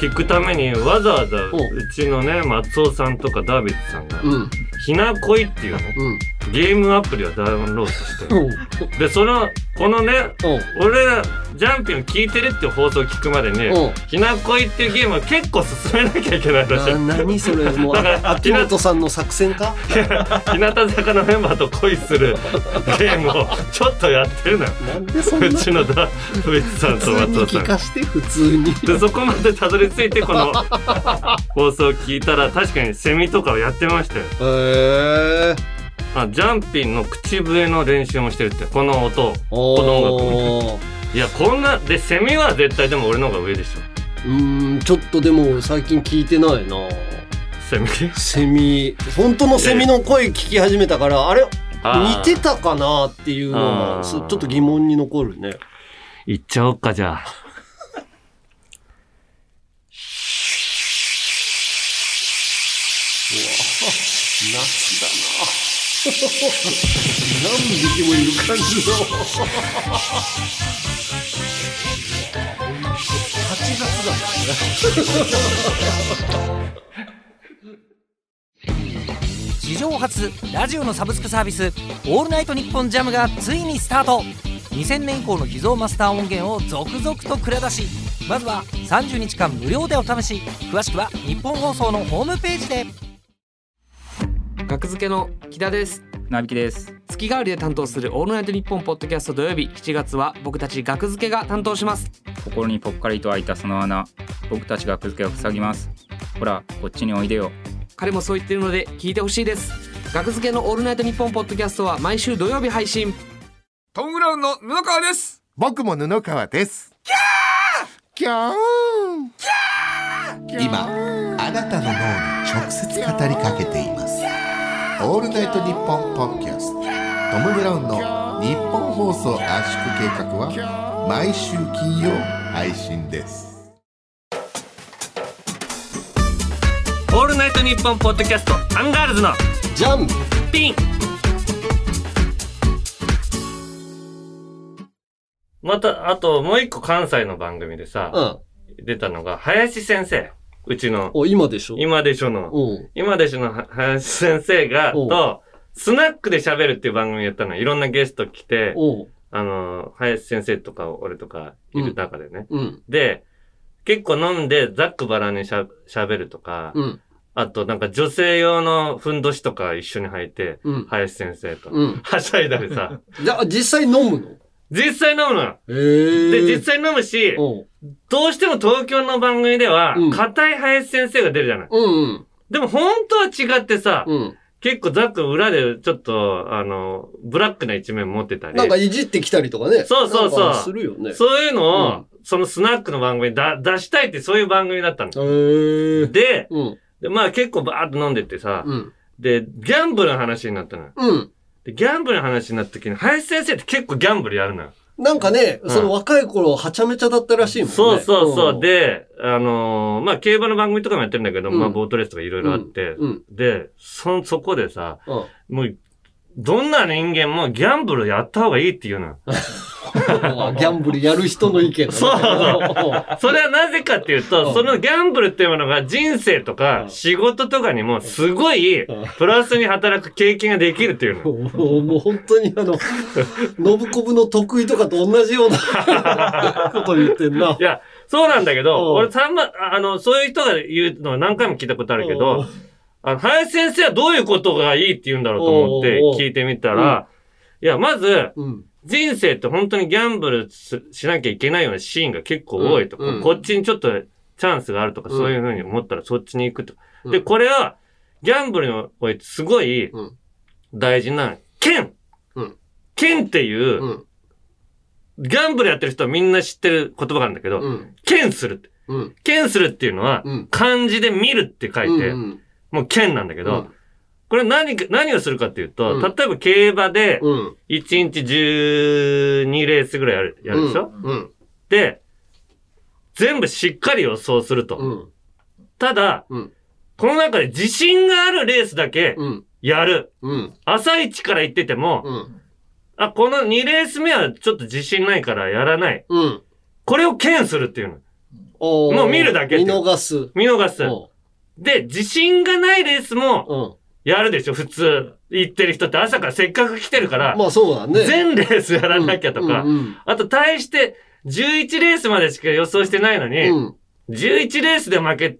S1: 聞くためにわざわざう。ちのね松尾さんとかダービッドさんが
S2: うん。
S1: 「ひなこい」っていうね
S2: うん。
S1: ゲームアプリをダウンロードして
S2: うん。
S1: でそのこのね
S2: うん。
S1: 俺らジャンピンを聞いてるっていう放送を聞くまでに
S2: うん「
S1: ひなこい」っていうゲームを結構進めなきゃいけないらしい
S2: な、何それもう、
S1: だから
S2: あ秋元さんの作戦か？<laughs>
S1: 日向坂のメンバーと恋するゲームを <laughs> ちょっとやってるのよ
S2: なんでそんな
S1: うちのダービッドさんと松尾さん
S2: 聞かして、普通に。
S1: でそこまでたどり着いてこの放送を聞いたら確かにセミとかをやってましたよ
S2: へえ。
S1: あジャンピンの口笛の練習もしてるってこの音をこの音
S2: おー。
S1: いやこんなでセミは絶対でも俺の方が上でしょ。
S2: うーん、ちょっとでも最近聞いてないな。
S1: セミ？
S2: セミ、本当のセミの声聞き始めたから、あれ、似てたかなっていうのが、すちょっと疑問に残るね。
S1: 行っちゃおっかじゃあ
S2: 夏だな。何匹もいる感じの。8月だ。
S3: 史上初ラジオのサブスクサービス「オールナイトニッポンジャムがついにスタート。2000年以降の秘蔵マスター音源を続々と蔵出し。まずは30日間無料でお試し。詳しくは日本放送のホームページで。
S4: 学付けの木田です。
S5: なびきです。
S4: 月替わりで担当するオールナイトニッポンポッドキャスト土曜日7月は僕たち学付けが担当します。
S5: 心にぽっかりと開いたその穴僕たちがく付けを塞ぎます。ほらこっちにおいでよ。
S4: 彼もそう言ってるので聞いてほしいです。学付けのオールナイトニッポンポッドキャストは毎週土曜日配信。
S6: トム・ブラウンの布川です。
S7: 僕も布川です。キャー今あなたの脳に直接語りかけていますオールナイトニッポンポッドキャストトム・ブラウンのニッポン放送圧縮計画は毎週金曜配信です
S1: オールナイトニッポンポッドキャストアンガールズの
S2: ジャン
S1: ピンまた、あともう一個関西の番組でさ、
S2: うん。
S1: 出たのが、林先生。うちの、
S2: お、今でしょ？
S1: 今でしょの、
S2: うん。
S1: 今でしょのは林先生が、
S2: おう
S1: と、スナックで喋るっていう番組やったの。いろんなゲスト来て、
S2: おう。
S1: あの、林先生とか俺とかいる中でね。
S2: うん。
S1: で、結構飲んでざっくばらんにしゃ喋るとか、
S2: うん。
S1: あとなんか女性用のふんどしとか一緒に履いて、
S2: うん。
S1: 林先生と、
S2: うん。<laughs>
S1: はしゃいだりさ、
S2: じゃあ、実際飲むの？
S1: 実際飲むのよ。
S2: へ
S1: で、
S2: え。
S1: 実際飲むし。どうしても東京の番組では
S2: うん、
S1: 硬い林先生が出るじゃない。
S2: うん
S1: でも本当は違ってさ、
S2: うん。うん。
S1: 結構ザック裏でちょっと、あの、ブラックな一面持ってたり。
S2: なんかいじってきたりとかね。
S1: そうそうそう
S2: するよね。
S1: そういうのを、
S2: うん
S1: そのスナックの番組にだ出したいってそういう番組だったの。
S2: へえ。
S1: で、
S2: うん。
S1: でまあ結構バーっと飲んでってさ、
S2: うん。
S1: で、ギャンブルの話になったのよ。
S2: うん。
S1: で、ギャンブルの話になった時に、林先生って結構ギャンブルやるのよ。
S2: なんかね、
S1: うん
S2: その若い頃、はちゃめちゃだったらしいもんね。
S1: そうそうそう。
S2: ん、
S1: で、あのーまあ、競馬の番組とかもやってるんだけど、
S2: うん
S1: まあ、ボートレースとかいろいろあって、
S2: うん。
S1: で、そ、そこでさ、
S2: うん。
S1: もう、どんな人間もギャンブルやった方がいいって言うのよ。<laughs>
S2: ギャンブルやる人の意見
S1: そうそうそれはなぜかっていう
S2: う
S1: と、
S2: ん。
S1: そのギャンブルっていうものが人生と
S2: うん。
S1: か仕事とかにもすごい
S2: うん。
S1: プラスに働く経験ができるっていうの。
S2: もうもう本当にあの、ノブコブの得意とかと同じような <laughs> こと言ってんな。
S1: いや、そうなんだけど、
S2: うん。
S1: 俺さんま、あの、そういう人が言うのは何回も聞いたことあるけど、あの、林先生はどういうことがいいって言うんだろうと思って聞いてみたら、いや、まず、
S2: うん。
S1: 人生って本当にギャンブルししなきゃいけないようなシーンが結構多いと。こっちにちょっとチャンスがあるとか、
S2: うん。
S1: そういうふうに思ったらそっちに行くと。で、これは、ギャンブルにおいてすごい
S2: うん。
S1: 大事な、剣、
S2: うん。
S1: 剣っていう、
S2: うん。
S1: ギャンブルやってる人はみんな知ってる言葉があるんだけど、
S2: うん。
S1: 剣する。剣するっていうのは、
S2: うん。
S1: 漢字で見るって書いて、
S2: うん。
S1: もう剣なんだけど、
S2: うん
S1: これ何か、何をするかっていうと、
S2: うん
S1: 例えば競馬で、
S2: うん。
S1: 1日12レースぐらいやる、やるでしょ、
S2: うん。
S1: で、全部しっかり予想すると。
S2: うん。
S1: ただ、
S2: うん
S1: この中で自信があるレースだけ
S2: うん。
S1: やる。
S2: うん。
S1: 朝一から言ってても、
S2: うん。
S1: あ、この2レース目はちょっと自信ないからやらない。
S2: うん。
S1: これを剣するっていうの。
S2: おー
S1: もう見るだけって
S2: 見逃す。
S1: 見逃す。
S2: お
S1: で、自信がないレースも
S2: うん。
S1: やるでしょ、普通。言ってる人って朝からせっかく来てるから、
S2: まあそうだね。
S1: 全レースやらなきゃとか、あと対して11レースまでしか予想してないのに、
S2: うん。
S1: 11レースで負け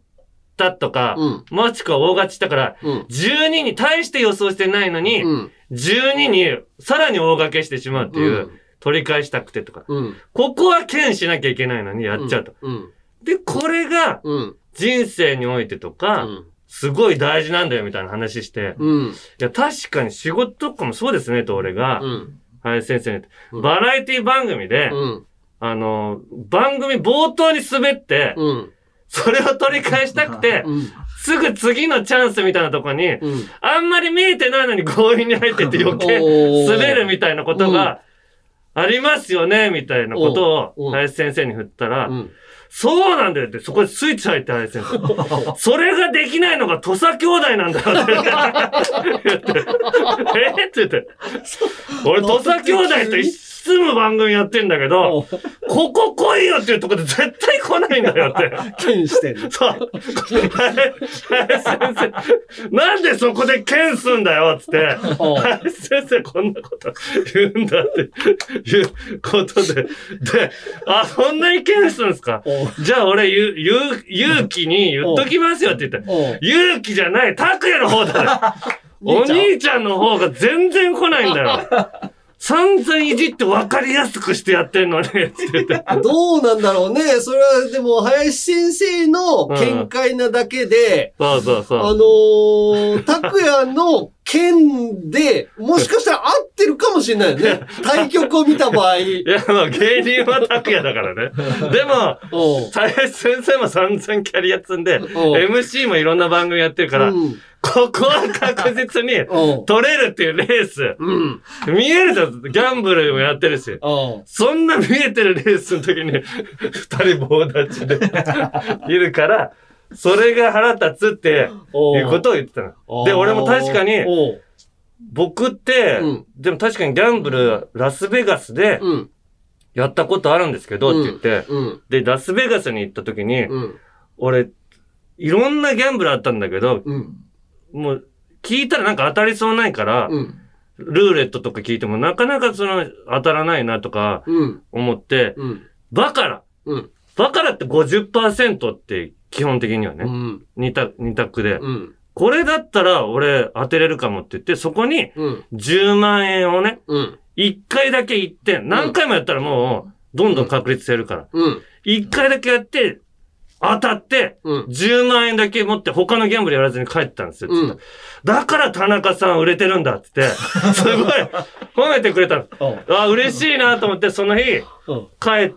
S1: たとか、
S2: うん。
S1: もしくは大勝ちしたから、
S2: うん。
S1: 12に対して予想してないのに、
S2: うん。
S1: 12にさらに大掛けしてしまうっていう、取り返したくてとか。
S2: うん。
S1: ここは剣しなきゃいけないのにやっちゃうと。
S2: うん。
S1: で、これが
S2: うん。
S1: 人生においてとか、
S2: うん。
S1: すごい大事なんだよみたいな話して、
S2: うん。
S1: いや、確かに仕事とかもそうですねと俺が、
S2: うん。
S1: 林先生に、
S2: うん
S1: バラエティ番組で、
S2: うん。
S1: あの、番組冒頭に滑って、
S2: うん。
S1: それを取り返したくて、<laughs>
S2: うん。
S1: すぐ次のチャンスみたいなとこに、
S2: うん。
S1: あんまり見えてないのに強引に入ってって余計 <laughs> 滑るみたいなことがありますよね、みたいなこと
S2: うん
S1: を林先生に振ったら
S2: う、ん。
S1: そうなんだよって、そこでスイッチ入ってあれですよ。<laughs> それができないのが土佐兄弟なんだよって <laughs> 言って。え？って言って。俺土佐兄弟と一緒住む番組やってんだけど、ここ来いよっていうところで絶対来ないんだよって。<laughs>
S2: 剣してんの。<laughs>
S1: そう。林先生、なんでそこで剣すんだよっつって、林先生こんなこと <laughs> 言うんだって。いうことで、で、あ、そんなに剣するんですか？じゃあ俺、ゆ、ゆ、勇気に言っときますよって言って、勇気じゃない、拓也の方だお兄ちゃんの方が全然来ないんだよ。散々いじって分かりやすくしてやってんのに、って言って。<laughs>
S2: どうなんだろうね。それはでも、林先生の見解なだけで、
S1: そうそうそう。
S2: あのー、拓也の剣で、もしかしたら合ってるかもしれないよね。<laughs> 対局を見た場合。い
S1: や、まあ芸人は拓也だからね。<laughs> でも、林先生も散々キャリア積んで、MC もいろんな番組やってるから、ここは確実に <laughs> 取れるっていうレース。見えるじゃん、ギャンブルもやってるし。そんな見えてるレースの時に、二人棒立ちで <laughs> いるから、それが腹立つっていうことを言ってたの。で、俺も確かに、僕って、でも確かにギャンブル、ラスベガスで、やったことあるんですけど、って言って、で、ラスベガスに行った時に、俺、いろんなギャンブルあったんだけど、もう、聞いたらなんか当たりそうないから、ルーレットとか聞いてもなかなかその当たらないなとか思って、バカラ、バカラって50%って基本的にはね、二択、二択で、これだったら俺当てれるかもって言って、そこに10万円をね、1回だけ行って、何回もやったらもう、どんどん確率せるから。1回だけやって、当たって、10万円だけ持って他のギャンブルやらずに帰ったんですよ。つっただから田中さん売れてるんだって言って、<laughs> すごい。褒めてくれたの。あ、嬉しいなと思って、その日、帰っ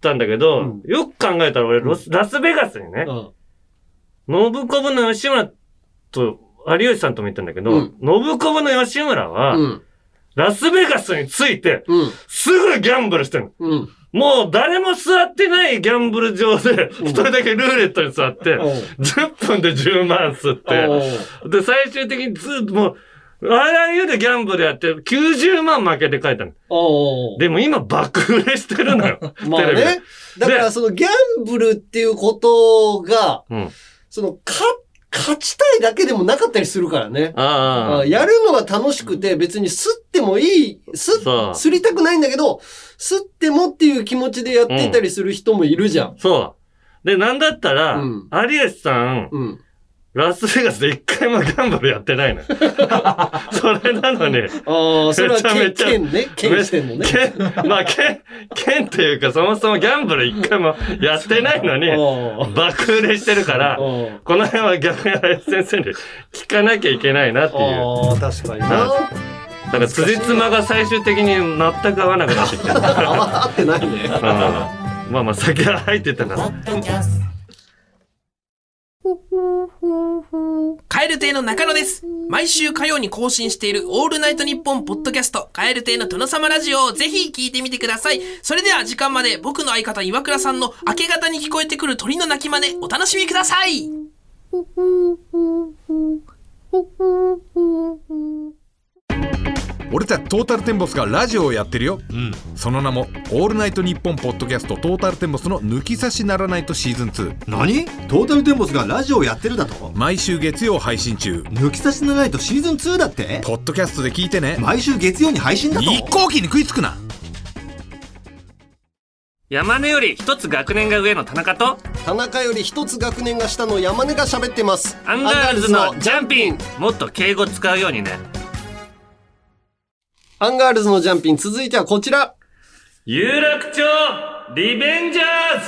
S1: たんだけど、よく考えたら俺、ロスラスベガスにね、ノブコブの吉村と、有吉さんとも言ったんだけど、ノブコブの吉村は、ラスベガスに着いて、すぐギャンブルしてるの。もう誰も座ってないギャンブル場で、一人だけルーレットに座って、10分で10万吸って、で、最終的にずっともう、あらゆるギャンブルやって90万負けて帰ったの。でも今爆売れしてるのよ。<laughs>
S2: まあ
S1: テレビで
S2: ね。だからそのギャンブルっていうことが、
S1: うん。
S2: その、か、勝ちたいだけでもなかったりするからね。やるのが楽しくて、別に吸ってもいい、吸、
S1: そう
S2: 吸りたくないんだけど、吸ってもっていう気持ちでやってたりする人もいるじゃん。
S1: そう。で、なんだったら、有吉さん、ラスベガスで一回もギャンブルやってないのよ。<laughs> それなのに。
S2: ああ、それは
S1: めちゃめちゃ
S2: 剣ね。剣してんのね。
S1: 剣、まあ、剣、剣っていうか、そもそもギャンブル一回もやってないのに、爆売れしてるから、この辺は逆に林先生に聞かなきゃいけないなっていう。
S2: ああ、確かにな。
S1: だか、辻褄が最終的に全く合わなくなってきてる。
S2: 合ってないね。
S1: まあまあ、酒が入ってたから。
S8: カエル亭の中野です。毎週火曜に更新しているオールナイトニッポンポッドキャスト、カエル亭の殿様ラジオをぜひ聞いてみてください。それでは時間まで僕の相方岩倉さんの明け方に聞こえてくる鳥の鳴き真似お楽しみください。
S6: 俺たちトータルテンボスがラジオをやってるよ、その名も「オールナイトニッポン」ポッドキャストトータルテンボスの抜き差しならナイトシーズン2
S9: 何？トータルテンボスがラジオやってるだと？
S6: 毎週月曜配信中。
S9: 抜き差しならナイトシーズン2だって？
S6: ポッドキャストで聞いてね。
S9: 毎週月曜に配信だと？
S6: 一向機に食いつくな。
S1: 山根より一つ学年が上の田中と、
S2: 田中より一つ学年が下の山根が喋ってます。
S1: アンガールズのジャンピン。もっと敬語使うようにね。
S2: アンガールズのジャンピン、続いてはこちら。
S1: 有楽町リベンジャーズ。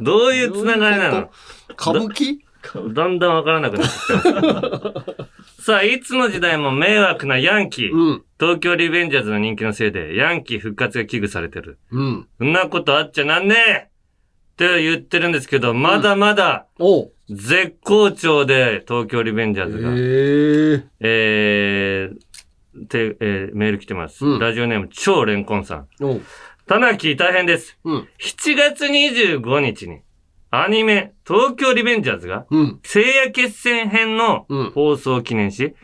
S1: どういうつながりなの？
S2: 歌舞伎？
S1: だんだんわからなくなってきた。さあ、いつの時代も迷惑なヤンキー。東京リベンジャーズの人気のせいで、ヤンキー復活が危惧されてる。
S2: うん。
S1: そんなことあっちゃなんねえって言ってるんですけど、まだまだ、絶好調で東京リベンジャーズが。
S2: え
S1: えー、て、えーメール来てます。
S2: うん
S1: ラジオネーム超レンコンさん。
S2: えおう
S1: 田中大変です。
S2: うん。
S1: 7月25日に、アニメ、東京リベンジャーズが、
S2: うん。
S1: 聖夜決戦編の
S2: うん
S1: 放送を記念し、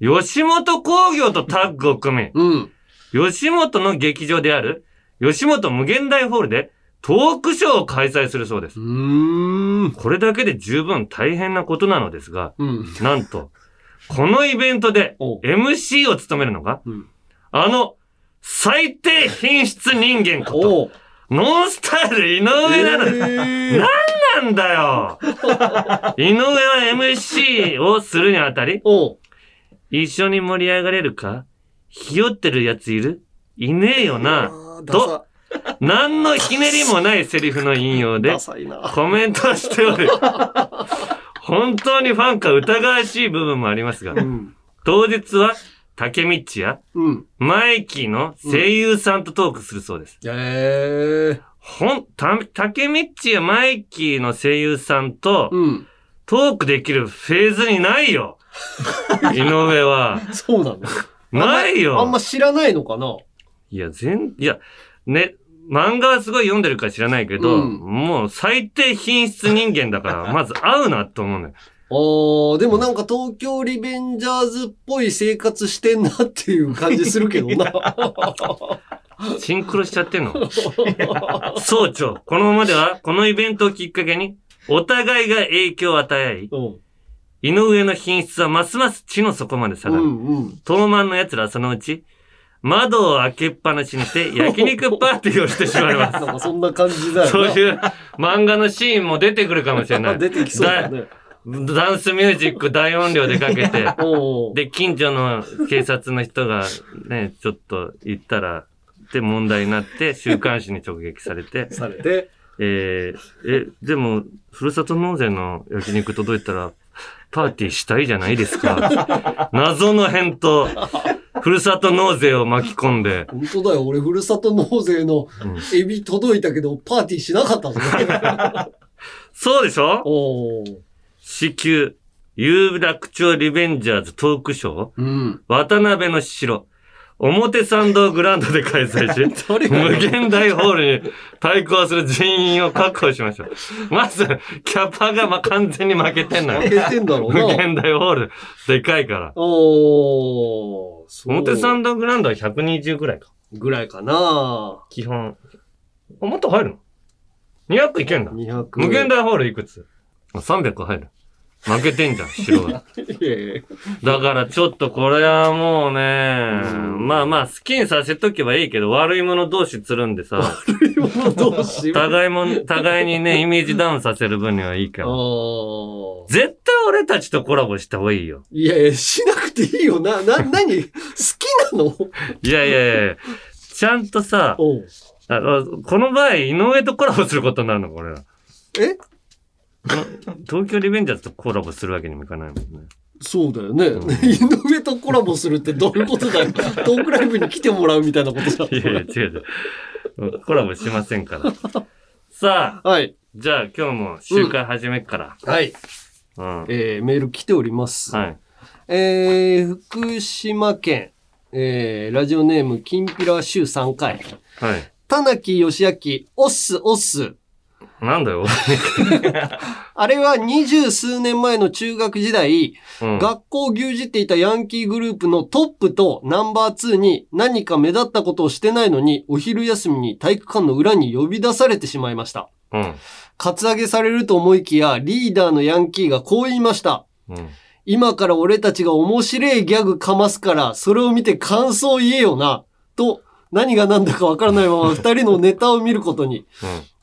S1: 吉本興業とタッグを組み、
S2: うん。
S1: 吉本の劇場である、吉本無限大ホールで、トークショーを開催するそうです。これだけで十分大変なことなのですが、
S2: うん。
S1: なんと、このイベントで
S2: お
S1: MC を務めるのが、
S2: うん
S1: あの、最低品質人間こと。ノンスタイル井上なの。
S2: え
S1: なんなんだよ井上は MC をするにあたり。一緒に盛り上がれるか？ひよってるやついる？いねえよな。
S2: あーダサ
S1: 何のひねりもないセリフの引用で。コメントしておる。<laughs> 本当にファンか疑わしい部分もありますが、
S2: うん。
S1: 当日は竹道や
S2: うん。
S1: マイキーの声優さんとトークするそうです。
S2: ええ
S1: ほん、た、竹道やマイキーの声優さんと
S2: うん。
S1: トークできるフェーズにないよ。<laughs> 井上は。
S2: そうなの？
S1: ないよ。
S2: あんま知らないのかな？い
S1: や、全、いや、ね、漫画はすごい読んでるか知らないけど、
S2: うん
S1: もう最低品質人間だから、まず合うなと思うんだよ。
S2: あー、でもなんか東京リベンジャーズっぽい生活してんなっていう感じするけどな。<laughs>
S1: シンクロしちゃってんの？<laughs> 総長、このままでは、このイベントをきっかけに、お互いが影響を与え合い、
S2: うん。
S1: 井上の品質はますます地の底まで下
S2: う
S1: がる。
S2: んうん。
S1: 東満の奴らはそのうち、窓を開けっぱなしにして焼肉パーティーをしてしまいま <laughs>
S2: なんかそんな感じだよ。
S1: そういう漫画のシーンも出てくるかもしれない。
S2: 出てきそうだね。
S1: ダンスミュージック大音量でかけて、<laughs> で、近所の警察の人がね、ちょっと言ったら、で問題になって、週刊誌に直撃されて、
S2: されて。
S1: えー、え、でも、ふるさと納税の焼肉届いたら、パーティーしたいじゃないですか。<laughs> 謎の返答。ふるさと納税を巻き込んで、
S2: 本当だよ。俺、ふるさと納税のエビ届いたけど、パーティーしなかったぞ。<laughs>
S1: そうでしょ？
S2: おー
S1: 至急、有楽町リベンジャーズトークショー、
S2: うん。
S1: 渡辺の城、表参道グランドで開催し、<laughs> 無限大ホールに対抗する人員を確保しましょう。まず、キャパがま完全に負けてんのよ。
S2: 負けてんだろうな。
S1: 無限大ホール、でかいから。
S2: お
S1: 表参道グランドは120ぐらいか。
S2: ぐらいかな
S1: 基本。あ、もっと入るの ?200 いけんだ。
S2: 200。
S1: 無限大ホールいくつ？あ ?300 入る。負けてんじゃん、城が。だからちょっとこれはもうね、まあまあ好きにさせとけばいいけど、悪い者同士つるんでさ、
S2: どうしよう。
S1: 互いも、互いにね、イメージダウンさせる分にはいいから。絶対俺たちとコラボした方がいいよ。
S2: いやいや、しなくていいよな。な、<laughs> なに、好きなの？
S1: いやいやいやちゃんとさ、ああこの場合、井上とコラボすることになるの、これら。
S2: え？
S1: 東京リベンジャーズとコラボするわけにもいかないもんね。
S2: そうだよね。井上とコラボするってどういうことだよ。<laughs> トークライブに来てもらうみたいなことじゃん。
S1: いやいや、違う違う。コラボしませんから。さあ、
S2: はい。
S1: じゃあ今日も集会始めっから。
S2: はい。
S1: うん。
S2: えー、メール来ております。
S1: はい。
S2: えー、福島県、えー、ラジオネーム、きんぴら週3回。
S1: はい。
S2: 田中義明、おっす、おっす。
S1: なんだよ。<laughs>
S2: あれは二十数年前の中学時代、
S1: うん
S2: 学校を牛耳っていたヤンキーグループのトップとナンバー2に何か目立ったことをしてないのに、お昼休みに体育館の裏に呼び出されてしまいました。
S1: うん。
S2: カツアゲされると思いきや、リーダーのヤンキーがこう言いました。
S1: うん。
S2: 今から俺たちが面白いギャグかますから、それを見て感想言えよな。と、何が何だかわからないまま二人のネタを見ることに。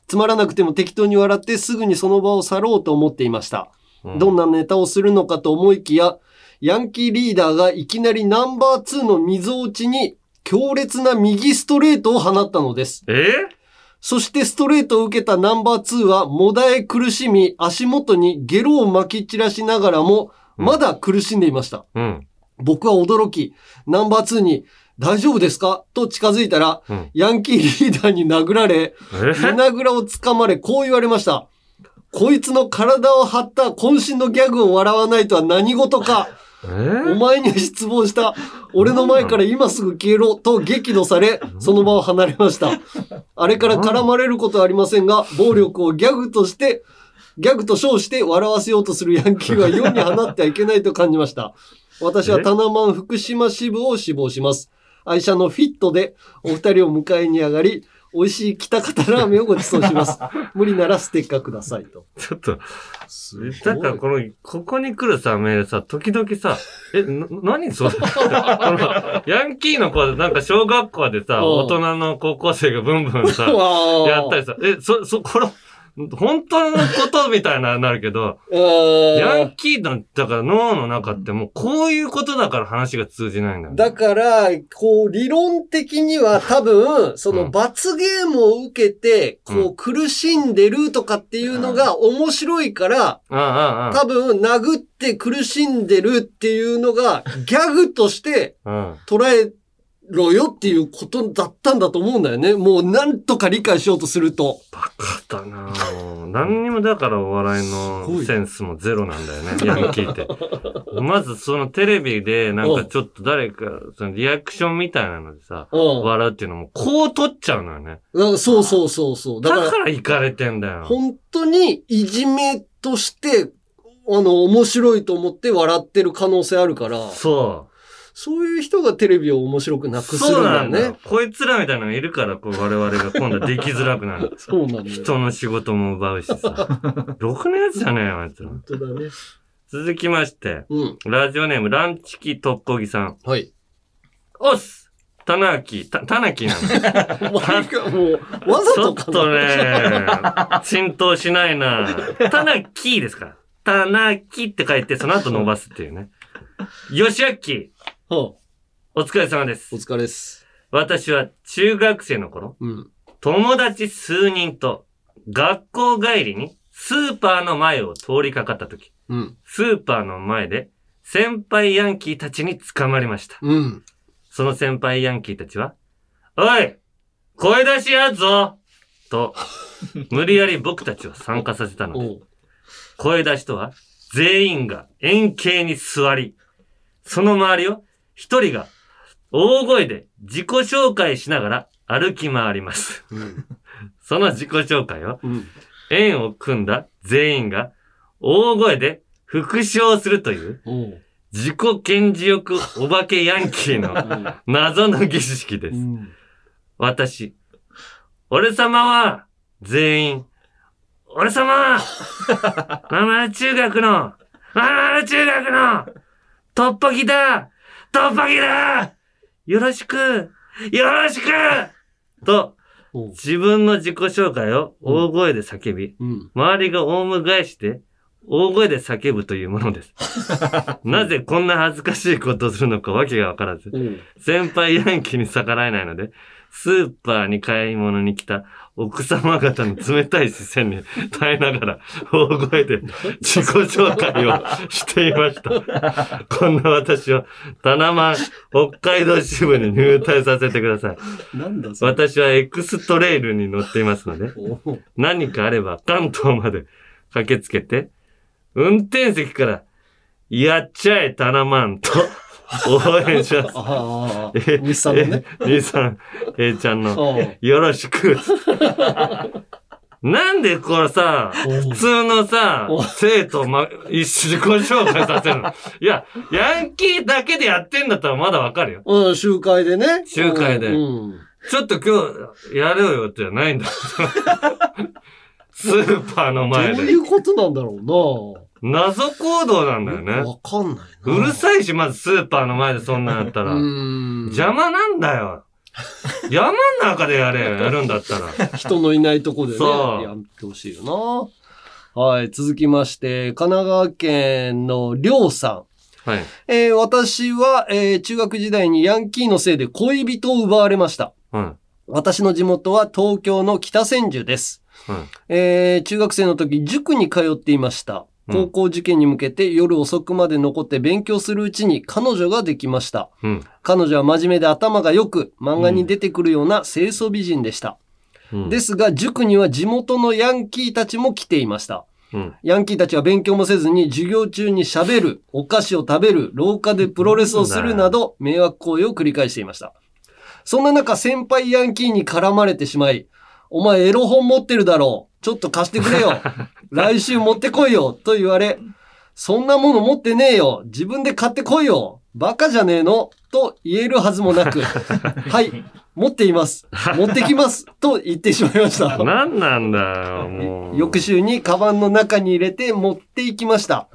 S2: つまらなくても適当に笑ってすぐにその場を去ろうと思っていました。
S1: うん
S2: どんなネタをするのかと思いきや、ヤンキーリーダーがいきなりナンバー2の溝落ちに強烈な右ストレートを放ったのです。
S1: え？
S2: そしてストレートを受けたナンバー2はもだえ苦しみ足元にゲロを撒き散らしながらもまだ苦しんでいました。
S1: うん。
S2: 僕は驚き、ナンバー2に大丈夫ですか？と近づいたら、
S1: うん
S2: ヤンキーリーダーに殴られ、
S1: え？
S2: 胸ぐらを掴まれこう言われました。こいつの体を張った渾身のギャグを笑わないとは何事か。お前には失望した。俺の前から今すぐ消えろと激怒され、その場を離れました。あれから絡まれることはありませんが、暴力をギャグとして、ギャグと称して笑わせようとするヤンキーは世に放ってはいけないと感じました。私はタナマン福島支部を志望します。愛車のフィットでお二人を迎えに上がり、美味しい北方ラーメンをご馳走します。<laughs> 無理ならステッカーくださいと。
S1: ちょっと、だからこの、ここに来るさ、メールさ、時々さ、え、な、何それ？<laughs> このヤンキーの子はなんか小学校でさ、
S2: うん
S1: 大人の高校生がブンブンさ、<laughs> やったりさ、え、そ、そ、これ、本当のことみたいな、なるけど、ヤンキーの、だから脳の中ってもうこういうことだから話が通じないんだよね。
S2: だから、こう、理論的には多分、その罰ゲームを受けて、こう、苦しんでるとかっていうのが面白いから、多分、殴って苦しんでるっていうのが、ギャグとして
S1: うん。
S2: 捉えろよっていうことだったんだと思うんだよね。もう、なんとか理解しようとすると。
S1: だなぁもう何にもだからお笑いのセンスもゼロなんだよね、ヤンキーって。まずそのテレビでなんかちょっと誰か、そのリアクションみたいなのでさ、
S2: うん
S1: 笑うっていうのもこう取っちゃうのよね。
S2: そうそうそうそう。だから
S1: 行かれてんだよ。
S2: 本当にいじめとして、あの、面白いと思って笑ってる可能性あるから、
S1: そう。
S2: そういう人がテレビを面白くなくする
S1: そ
S2: んだよ
S1: うなんだよ
S2: ね。。
S1: こいつらみたいなのがいるから、こう我々が今度はできづらくなる。
S2: そうなんだよ。
S1: 人の仕事も奪うしさ。<laughs> ろくなやつじゃねえよ、あいつら。
S2: 本当だね。
S1: 続きまして、
S2: うん。
S1: ラジオネームランチキトッコギさん。
S2: はい。
S1: おっすタナキ、た、タナキなの。
S2: もう、わざと
S1: ちょっとね、浸透しないな。タナキですから。タナキって書いて、その後伸ばすっていうね。<laughs> よしあっき。
S2: お
S1: 疲れ様です。
S2: お疲れです。
S1: 私は中学生の頃、
S2: うん。
S1: 友達数人と学校帰りにスーパーの前を通りかかった時、
S2: うん。
S1: スーパーの前で先輩ヤンキーたちに捕まりました。
S2: うん。
S1: その先輩ヤンキーたちは、おい声出しやっぞと、無理やり僕たちを参加させたので、声出しとは、全員が円形に座り、その周りを一人が大声で自己紹介しながら歩き回ります。その自己紹介を、円を組んだ全員が大声で復唱するという、自己顕示欲お化けヤンキーの謎の儀式です。私、俺様は全員、俺様 <laughs> ママ中学の、ママ中学の、突破ギだ突破ギだ。よろしく。よろしく。と、自分の自己紹介を大声で叫び、周りがオウム返しで、大声で叫ぶというものです。<laughs> なぜこんな恥ずかしいことをするのかわけがわからず、先輩ヤンキーに逆らえないので、スーパーに買い物に来た奥様方の冷たい視線に <laughs> 耐えながら大声で自己紹介をしていました。こんな私をタナマン北海道支部に入隊させてください。私はエクストレイルに乗っていますので、何かあれば関東まで <laughs> 駆けつけて、運転席から、やっちゃえタナマンと応援します。
S2: ああ、
S1: え
S2: 日産のね。
S1: え日産 A ちゃん
S2: う
S1: の
S2: ん、
S1: よろしく。<laughs> なんでこれさ、普通のさ、生徒、ま、一自己紹介させるの？いや、ヤンキーだけでやってんだったらまだわかるよ。
S2: うん、集会でね。
S1: 集会で
S2: うん。
S1: ちょっと今日、やれよってじゃないんだ。スーパーの前で。
S2: どういうことなんだろう
S1: 謎行動なんだよね。
S2: な。わかんないう
S1: るさいし、まずスーパーの前でそんなんやったら。邪魔なんだよ。山の中でやれよ、やるんだったら。
S2: 人のいないとこでね、やってほしいよな。はい、続きまして、神奈川県のりょうさん。
S1: はい。
S2: えー私は、えー中学時代にヤンキーのせいで恋人を奪われました。
S1: はい。
S2: 私の地元は東京の北千住です。
S1: はい。
S2: えー中学生の時、塾に通っていました。高校受験に向けて夜遅くまで残って勉強するうちに彼女ができました。
S1: うん。
S2: 彼女は真面目で頭が良く、漫画に出てくるような清楚美人でした。
S1: うん
S2: ですが、塾には地元のヤンキーたちも来ていました。
S1: うん。
S2: ヤンキーたちは勉強もせずに授業中に喋る、お菓子を食べる、廊下でプロレスをするなど迷惑行為を繰り返していました。そんな中、先輩ヤンキーに絡まれてしまい、お前エロ本持ってるだろう。ちょっと貸してくれよ。<laughs> 来週持ってこいよ。と言われ、そんなもの持ってねえよ。自分で買ってこいよ。バカじゃねえのと言えるはずもなく、<laughs> はい、持っています。持ってきます。と言ってしまいました。
S1: 何なんだよ、もう。
S2: 翌週にカバンの中に入れて持っていきました。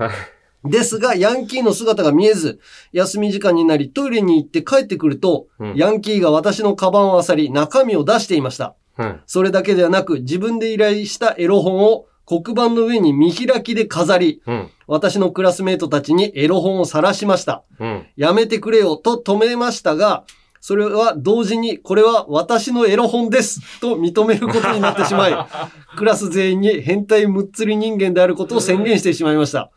S2: ですが、ヤンキーの姿が見えず、休み時間になりトイレに行って帰ってくると、
S1: うん
S2: ヤンキーが私のカバンを漁り、中身を出していました。
S1: はい。
S2: それだけではなく、自分で依頼したエロ本を黒板の上に見開きで飾り、
S1: うん。
S2: 私のクラスメートたちにエロ本を晒しました。
S1: うん。
S2: やめてくれよと止めましたが、それは同時に、これは私のエロ本ですと認めることになってしまい、<laughs> クラス全員に変態むっつり人間であることを宣言してしまいました。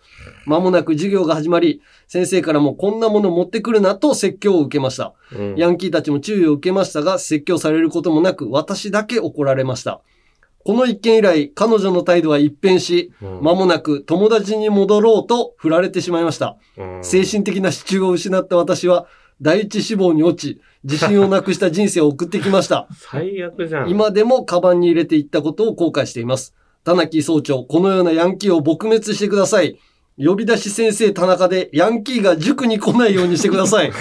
S2: まもなく授業が始まり、先生からもこんなもの持ってくるなと説教を受けました。
S1: うん。
S2: ヤンキーたちも注意を受けましたが、説教されることもなく、私だけ怒られました。この一件以来、彼女の態度は一変し、
S1: うん
S2: 間もなく友達に戻ろうと振られてしまいました。
S1: うん
S2: 精神的な支柱を失った私は、第一志望に落ち、自信をなくした人生を送ってきました。<laughs>
S1: 最悪じゃん。
S2: 今でもカバンに入れていったことを後悔しています。田中総長、このようなヤンキーを撲滅してください。呼び出し先生田中でヤンキーが塾に来ないようにしてください。<laughs>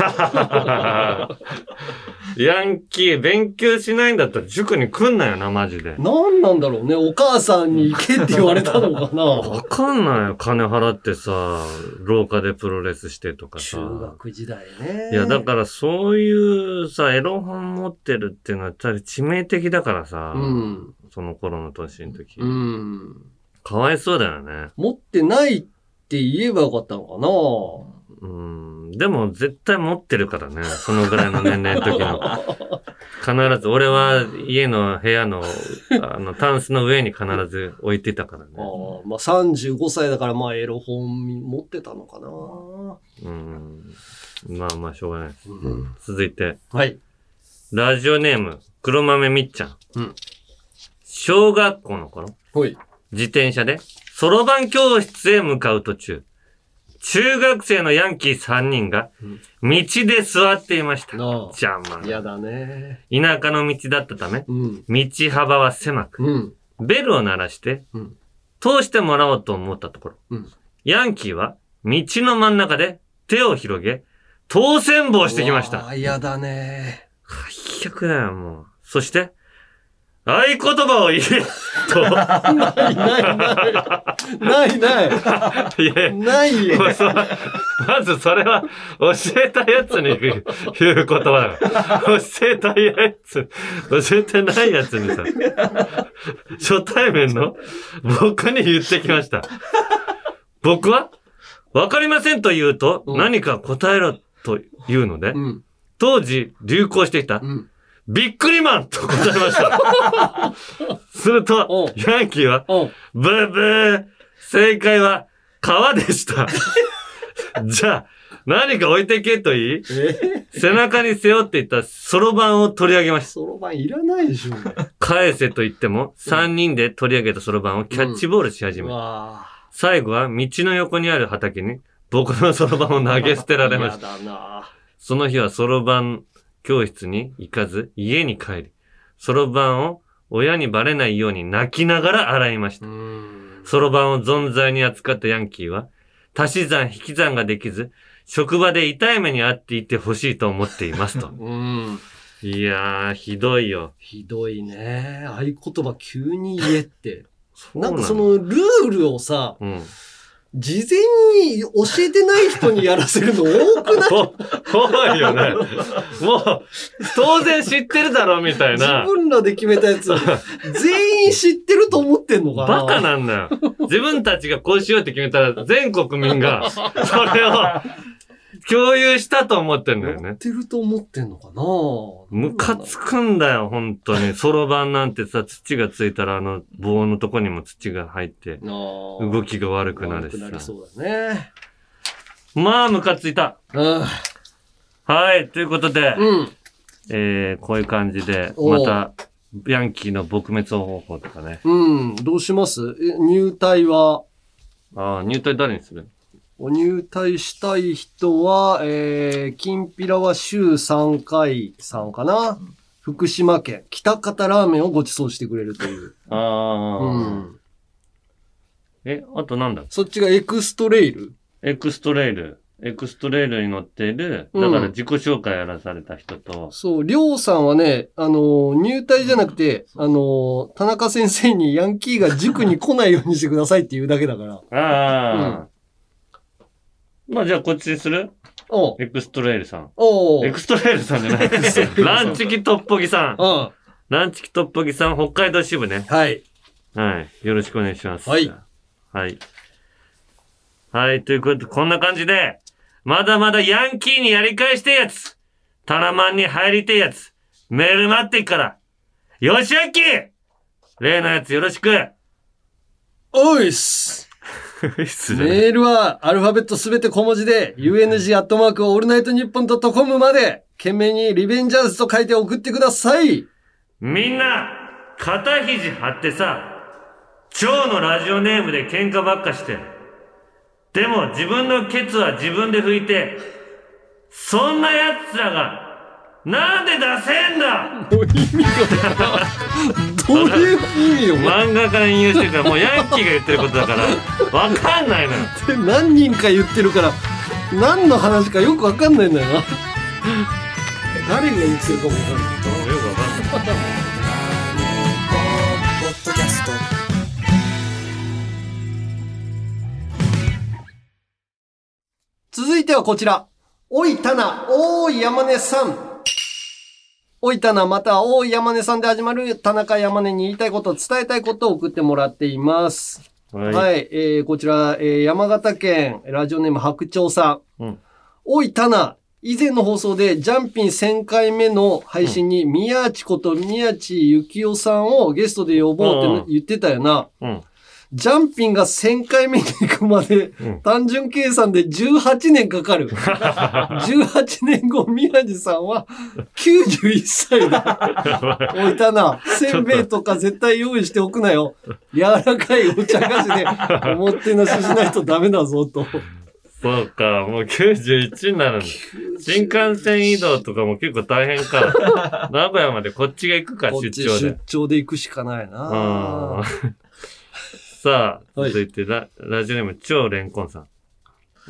S1: ヤンキー、勉強しないんだったら塾に来んなよな、マジで。
S2: 何なんだろうね。お母さんに行けって言われたのかな。
S1: わかんないよ。金払ってさ、廊下でプロレスしてとかさ。
S2: 中学時代ね。
S1: いや、だからそういうさ、エロ本持ってるっていうのは致命的だからさ、
S2: うん。
S1: その頃の年の時。
S2: うん。
S1: かわいそうだよね。
S2: 持ってないって言えばよかったのかな。
S1: うん。でも絶対持ってるからね。そのぐらいの年齢の時の。<laughs> 必ず、俺は家の部屋の、あの、タンスの上に必ず置いてたからね。
S2: ああまあ35歳だからまあエロ本持ってたのかな。
S1: うん。まあまあ、しょうがないです。
S2: うん
S1: 続いて、
S2: はい。
S1: ラジオネーム、黒豆みっちゃん。
S2: うん
S1: 小学校の頃、
S2: ほい。
S1: 自転車で、そろばん教室へ向かう途中、中学生のヤンキー3人が、道で座っていました。邪魔。
S2: 嫌だね。
S1: 田舎の道だったため、
S2: うん。
S1: 道幅は狭く、
S2: うん。
S1: ベルを鳴らして
S2: うん、
S1: 通してもらおうと思ったところ、
S2: うん
S1: ヤンキーは道の真ん中で手を広げ、当選棒してきました。
S2: 嫌だね。
S1: 最悪だよ、もう。そして、合言葉を言えと。
S2: ないないない。ないない。
S1: いや
S2: ない
S1: まずそれは、教えたやつに言う言葉だから。教えたやつ、教えてないやつにさ、初対面の僕に言ってきました。僕は、わかりませんと言うと、
S2: うん
S1: 何か答えろと言うので、
S2: うん。
S1: 当時流行してきた、
S2: うん。
S1: ビックリマンと答えました。<laughs> するとヤンキーは、ブーブー正解は、川でした。<laughs> じゃあ、何か置いてけと言い、
S2: え？
S1: 背中に背負っていたそろばんを取り上げました。
S2: そろばんいらないでしょ。
S1: 返せと言っても、3人で取り上げたそろばんをキャッチボールし始
S2: う
S1: め、
S2: わ
S1: 最後は道の横にある畑に僕のそろばんを投げ捨てられま
S2: 嫌
S1: した。その日はそろばん教室に行かず、家に帰り、そろばんを親にバレないように泣きながら洗いました
S2: う。ん。
S1: そろばんを存在に扱ったヤンキーは、足し算引き算ができず、職場で痛い目に遭っていてほしいと思っていますと。<laughs>
S2: うん。
S1: いやー、ひどいよ。
S2: ひどいね。合言葉急に言えって。<laughs>
S1: う
S2: なんかそ、のルールをさ、
S1: うん。
S2: 事前に教えてない人にやらせるの多くない？<laughs>
S1: こ怖いよね。もう、当然知ってるだろ、みたい
S2: 自
S1: な。
S2: 分らで決めたやつ、全員知ってると思ってんのかな？
S1: バカなんだよ。自分たちがこうしようって決めたら、全国民が、それを、共有したと思ってんだよね。
S2: 知ってると思ってんのかな？
S1: ムカつくんだよ、本当に。<laughs> そろばんなんてさ、土がついたら、あの、棒のとこにも土が入って、動
S2: 動
S1: きが悪くなるし
S2: なり
S1: さ。
S2: そうだね。
S1: まあ、ムカついた。
S2: うん。
S1: はい、ということで、
S2: うん。
S1: えー、こういう感じで、また、ヤンキーの撲滅方法とかね。
S2: うん、どうします？え入隊は、
S1: ああ、入隊誰にする？
S2: お入隊したい人は、えー、きんぴらは週3回さんかな。福島県、喜多方ラーメンをご馳走してくれるという。
S1: ああ、
S2: うん。
S1: え、あとなんだ？
S2: そっちがエクストレイル？
S1: エクストレイル。エクストレイルに乗っている、
S2: うん
S1: だから自己紹介やらされた人と、
S2: そう、りょうさんはね、あのー入隊じゃなくて、あのー田中先生にヤンキーが塾に来ないようにしてくださいって言うだけだから。
S1: ああ、まあじゃあこっちにする？
S2: お
S1: エクストレイルさん。
S2: お
S1: エクストレイルさんじゃない。ランチキトッポギさん。
S2: うん。
S1: ランチキトッポギさん、北海道支部ね。
S2: はい。
S1: はい。よろしくお願いします。
S2: はい。
S1: はい。はい。ということで、こんな感じで、まだまだヤンキーにやり返してえやつ、タナマンに入りてえやつ、メール待ってっから、よしあき例のやつよろしく
S2: おいっすメールはアルファベットすべて小文字で、UNG アットマークオールナイトニッポンドットコムまで、件名にリベンジャーズと書いて送ってください。
S1: みんな、肩肘張ってさ、蝶のラジオネームで喧嘩ばっかして。でも自分のケツは自分で拭いて、そんな奴らが、なんで出せんだ？
S2: どういう意味どういう意味よ、
S1: 漫画から引用してるから、もうヤンキーが言ってることだから、わかんないのよ。
S2: 何人か言ってるから、何の話かよくわかんないんだよな。誰が言ってるかもわかんない。
S1: よくわかんない。
S2: 続いてはこちら。おいたな、おーい山根さん。おいたな、またはおーい山根さんで始まる田中山根に言いたいこと、伝えたいことを送ってもらっています。
S1: は
S2: はい、えー、こちら、えー、山形県、ラジオネーム白鳥さん。
S1: うん
S2: おいたな、以前の放送でジャンピン1000回目の配信に宮地こと宮地幸雄さんをゲストで呼ぼうって言ってたよな。
S1: うん。
S2: ジャンピンが1000回目に行くまで、
S1: うん
S2: 単純計算で18年かかる。<laughs> 18年後、宮地さんは91歳だ。おいたな、せんべいとか絶対用意しておくなよ。柔らかいお茶菓子でおもてなししないとダメだぞ、と。
S1: そうか、もう91になるんだ。新幹線移動とかも結構大変か。名古屋までこっちが行くか、
S2: こっち
S1: 出張で
S2: 出。張で行くしかないな。
S1: うんさあ、
S2: はい
S1: 続いてラ、ラジオネーム超レンコンさん。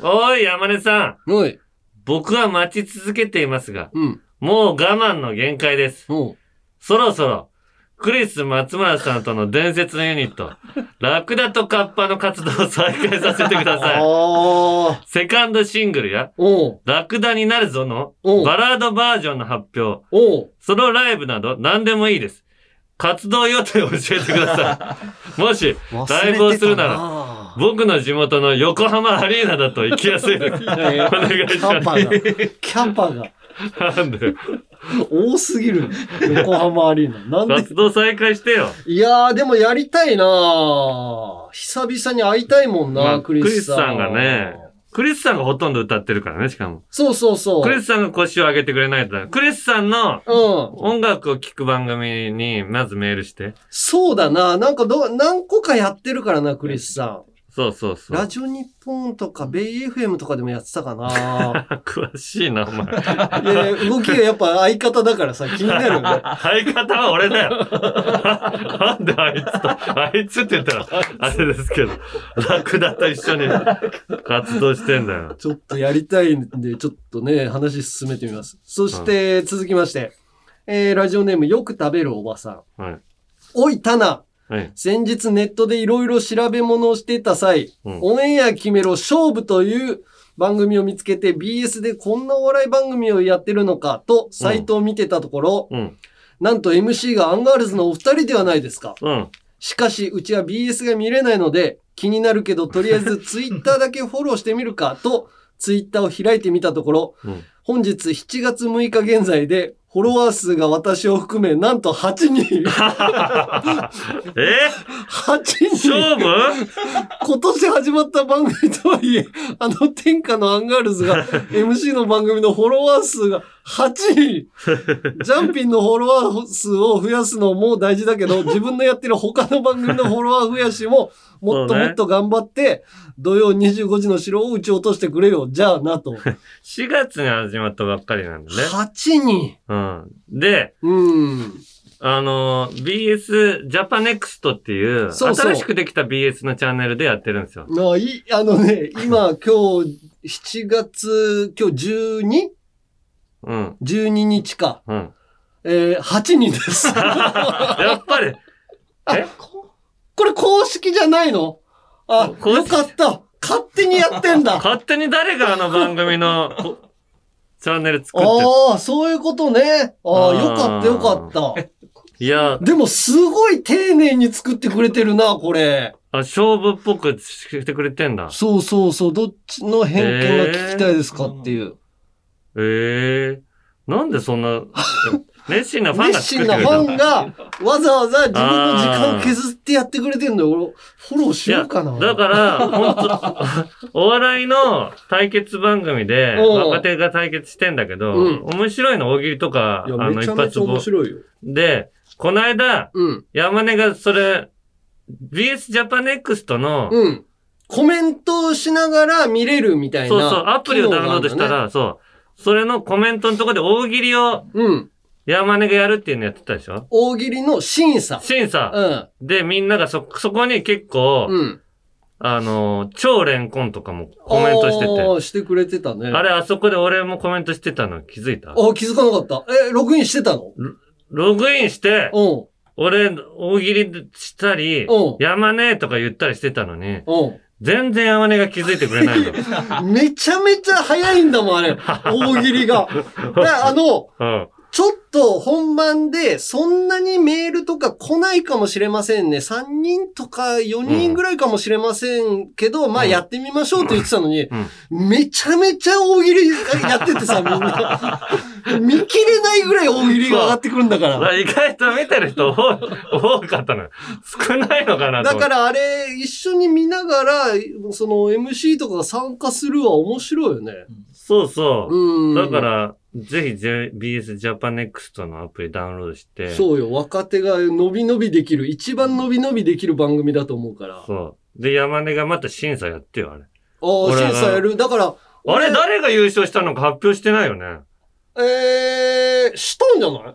S1: おい、山根さん。
S2: おい。
S1: 僕は待ち続けていますが、
S2: うん。
S1: もう我慢の限界です。
S2: おう
S1: そろそろ、クリス松村さんとの伝説のユニット、<laughs> ラクダとカッパの活動を再開させてください。
S2: ああ。
S1: セカンドシングルや、
S2: おう。
S1: ラクダになるぞの
S2: おう
S1: バラードバージョンの発表、
S2: おう。
S1: ソロライブなど何でもいいです。活動予定を教えてください。<laughs> もし、ライブをするなら、
S2: ら
S1: 僕の地元の横浜アリーナだと行きやすいです。お願いし
S2: キャパが、
S1: ます。
S2: キャパが
S1: なんで？よ
S2: 多すぎる。横浜アリーナ。なんで？
S1: 活動再開してよ。
S2: いやー、でもやりたいなー久々に会いたいもんな、
S1: まあ
S2: クリスさん。
S1: クリスさんがね。クリスさんがほとんど歌ってるからね、しかも。
S2: そうそうそう。
S1: クリスさんが腰を上げてくれないと。クリスさんの
S2: うん。
S1: 音楽を聴く番組にまずメールして。
S2: そうだな。なんかど、何個かやってるからな、クリスさ
S1: そうそう
S2: ん。
S1: そう。
S2: ラジオ日本とか、ベイ FM とかでもやってたかな。<laughs>
S1: 詳しいな、お前。
S2: いやいや動きがやっぱ相方だからさ、気になるよね。<laughs>
S1: 相方は俺だよ。なんであいつと、あいつって言ったら、あれですけど、ラクダと一緒に活動してんだよ。
S2: ちょっとやりたいんで、ちょっとね、話進めてみます。そして、続きまして、えー、ラジオネームよく食べるおばさん。
S1: はい。
S2: おい、タナ。
S1: はい。
S2: 先日ネットでいろいろ調べ物をしていた際、
S1: うん
S2: オンエア決めろ勝負という番組を見つけて BS でこんなお笑い番組をやってるのかとサイトを見てたところ、
S1: うん。
S2: なんと MC がアンガールズのお二人ではないですか。
S1: うん。
S2: しかし、うちは BS が見れないので、気になるけど、とりあえず <laughs> ツイッターだけフォローしてみるかと、ツイッターを開いてみたところ、
S1: うん。
S2: 本日7月6日現在で、フォロワー数が私を含め、なんと8人。
S1: え
S2: ？8人。
S1: 勝負？
S2: 今年始まった番組とはいえ、あの天下のアンガールズが <laughs> MC の番組のフォロワー数が8人。<laughs> ジャンピンのフォロワー数を増やすのも大事だけど、<laughs> 自分のやってる他の番組のフォロワー増やしも、もっともっと頑張って、土曜25時の城を打ち落としてくれよ。じゃあなと。
S1: 4月に始まったばっかりなんだね。
S2: 8人。
S1: うん。で、
S2: うん。
S1: あの、BS ジャパネクストっていう、
S2: そうそう
S1: 新しくできた BS のチャンネルでやってるんですよ。
S2: あいいあのね、今、今日、7月、今日 12?12
S1: うん。
S2: 日か。
S1: うん。
S2: えー、8人です。<laughs>
S1: やっぱり、え？
S2: これ公式じゃないの？あ、よかった。勝手にやってんだ。<laughs>
S1: 勝手に誰があの番組のこチャンネル作って
S2: ああ、そういうことね。ああ、よかったよかった。
S1: いや、
S2: でもすごい丁寧に作ってくれてるな、これ。
S1: あ、勝負っぽくしてくれてんだ。
S2: そうそうそう、どっちの偏見が聞きたいですかっていう。
S1: ええなんでそんな、<laughs> 熱心なファンが
S2: 熱心なフ
S1: 作ってくれたの
S2: ァンがわざわざ自分の時間削ってやってくれてんのよ。俺、フォローしようかな。
S1: だから、本当 <laughs> お笑いの対決番組で、
S2: うん
S1: 若手が対決してんだけど、
S2: うん
S1: 面白いの大喜利とか、
S2: いや、
S1: あの、
S2: めちゃめちゃ面白いよ。
S1: で、この間、
S2: うん。
S1: 山根がそれ、BS ジャパネクストの、
S2: うん。コメントをしながら見れるみたいな。
S1: そうそう、アプリをダウンロードしたら、そう、それのコメントのところで大喜利を、
S2: うん。
S1: 山根がやるっていうのやってたでしょ？
S2: 大喜利の審査。
S1: 審査。で、みんながそ、そこに結構、
S2: うん。
S1: あの、超レンコンとかもコメントして
S2: ああ、してくれてたね。
S1: て。あれ、あそこで俺もコメントしてたの気づいた？
S2: あ、気づかなかった。え、ログインしてたの？
S1: ログインして、
S2: うん。
S1: 俺、大喜利したり
S2: うん、
S1: 山根とか言ったりしてたのに、
S2: うん。
S1: 全然山根が気づいてくれないの。<laughs>
S2: めちゃめちゃ早いんだもん、あれ。<laughs> 大喜利が。であの、
S1: うん。
S2: ちょっと本番でそんなにメールとか来ないかもしれませんね。3人とか4人ぐらいかもしれませんけど、まあやってみましょうと言ってたのに、めちゃめちゃ大喜利やっててさ、みんな。<laughs> 見切れないぐらい大喜利が上がってくるんだから。
S1: だから意外と見てる人多かったのよ。少ないのかな。
S2: だからあれ、一緒に見ながら、その MC とかが参加するは面白いよね。
S1: そうそう。
S2: うん
S1: だから、ぜひ J- BS ジャパネクストのアプリダウンロードして。
S2: そうよ、若手が伸び伸びできる、一番伸び伸びできる番組だと思うから。あ
S1: そう。で、山根がまた審査やってよ、あれ。
S2: あ、
S1: 俺が
S2: 審査やる。だから、
S1: あれ、誰が優勝したのか発表してないよね。
S2: えー、したんじゃない？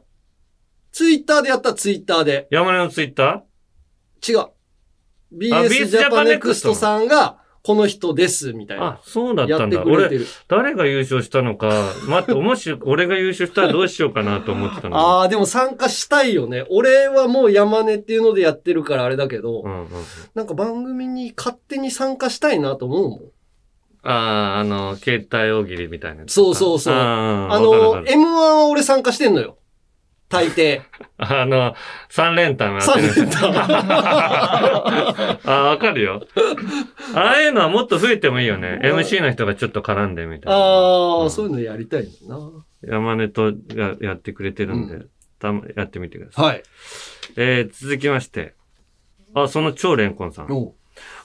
S2: ツイッターでやった、ツイッターで。
S1: 山根のツイッタ
S2: 違う。BS ジャパネクストさんが、この人です、みたいな。
S1: あ、そうだったんだ。俺
S2: る、
S1: 誰が優勝したのか、待って、もし俺が優勝したらどうしようかなと思ってたの。
S2: ああ、でも参加したいよね。俺はもう山根っていうのでやってるからあれだけど、
S1: うんうん。
S2: なんか番組に勝手に参加したいなと思うもん。
S1: ああ、あの、携帯大喜利みたいな
S2: そうそうそう。
S1: あー
S2: あの、
S1: わかるわかる
S2: M1 は俺参加してんのよ。大抵。
S1: あの、三連単やってる。
S2: 三連単 <laughs>
S1: あー、わかるよ。ああいうのはもっと増えてもいいよね。MC の人がちょっと絡んでみたいな。
S2: ああ、そういうのやりたいんだな。
S1: 山根とややってくれてるんで、たまやってみてください。
S2: はい。
S1: えー、続きまして。あ、その超レンコンさん。
S2: お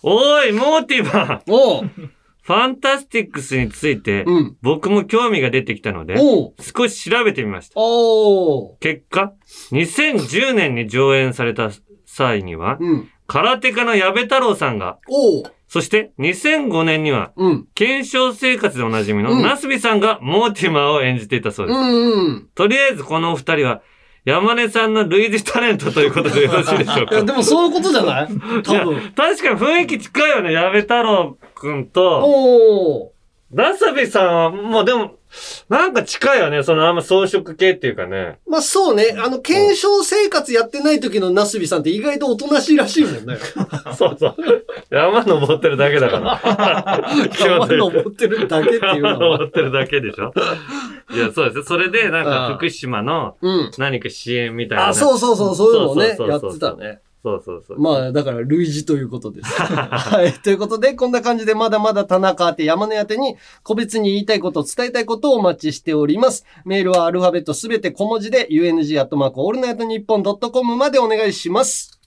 S1: おい、モーティバ
S2: お
S1: ファンタスティックスについて、
S2: うん。
S1: 僕も興味が出てきたので、
S2: お
S1: 少し調べてみました。
S2: お
S1: 結果、2010年に上演された際には、
S2: うん。
S1: 空手家の矢部太郎さんが、
S2: お
S1: そして2005年には、
S2: うん。
S1: 検証生活でおなじみの
S2: うん
S1: ナスビさんがモーティマーを演じていたそうです。
S2: うんうん。
S1: とりあえずこのお二人は、山根さんの類似タレントということでよろしいでしょう
S2: いや、
S1: か
S2: でもそういうことじゃない？多分。
S1: 確かに雰囲気近いよね、矢部太郎くんと、
S2: おー。
S1: ナスビさんは、もうでも、なんか近いよね、そのあんま装飾系っていうかね。
S2: まあそうね。あの、検証生活やってない時のナスビさんって意外とおとなしいらしいもんね。
S1: そうそう。山登ってるだけだから。<laughs>
S2: 山登ってるだけっていう
S1: 山
S2: のは。
S1: 登ってるだけでしょいや、そうですよ。それで、なんか福島の
S2: うん。
S1: 何か支援みたいな。
S2: あ、そうそうそう、そういうのをね、やってたね。
S1: そうそうそう。
S2: まあ、だから、類似ということです。<laughs> はい。ということで、こんな感じで、まだまだ田中宛て山根宛てに、個別に言いたいこと、伝えたいことをお待ちしております。メールはアルファベットすべて小文字で、UNG アットマークオールナイトニッポンドットコムまでお願いします。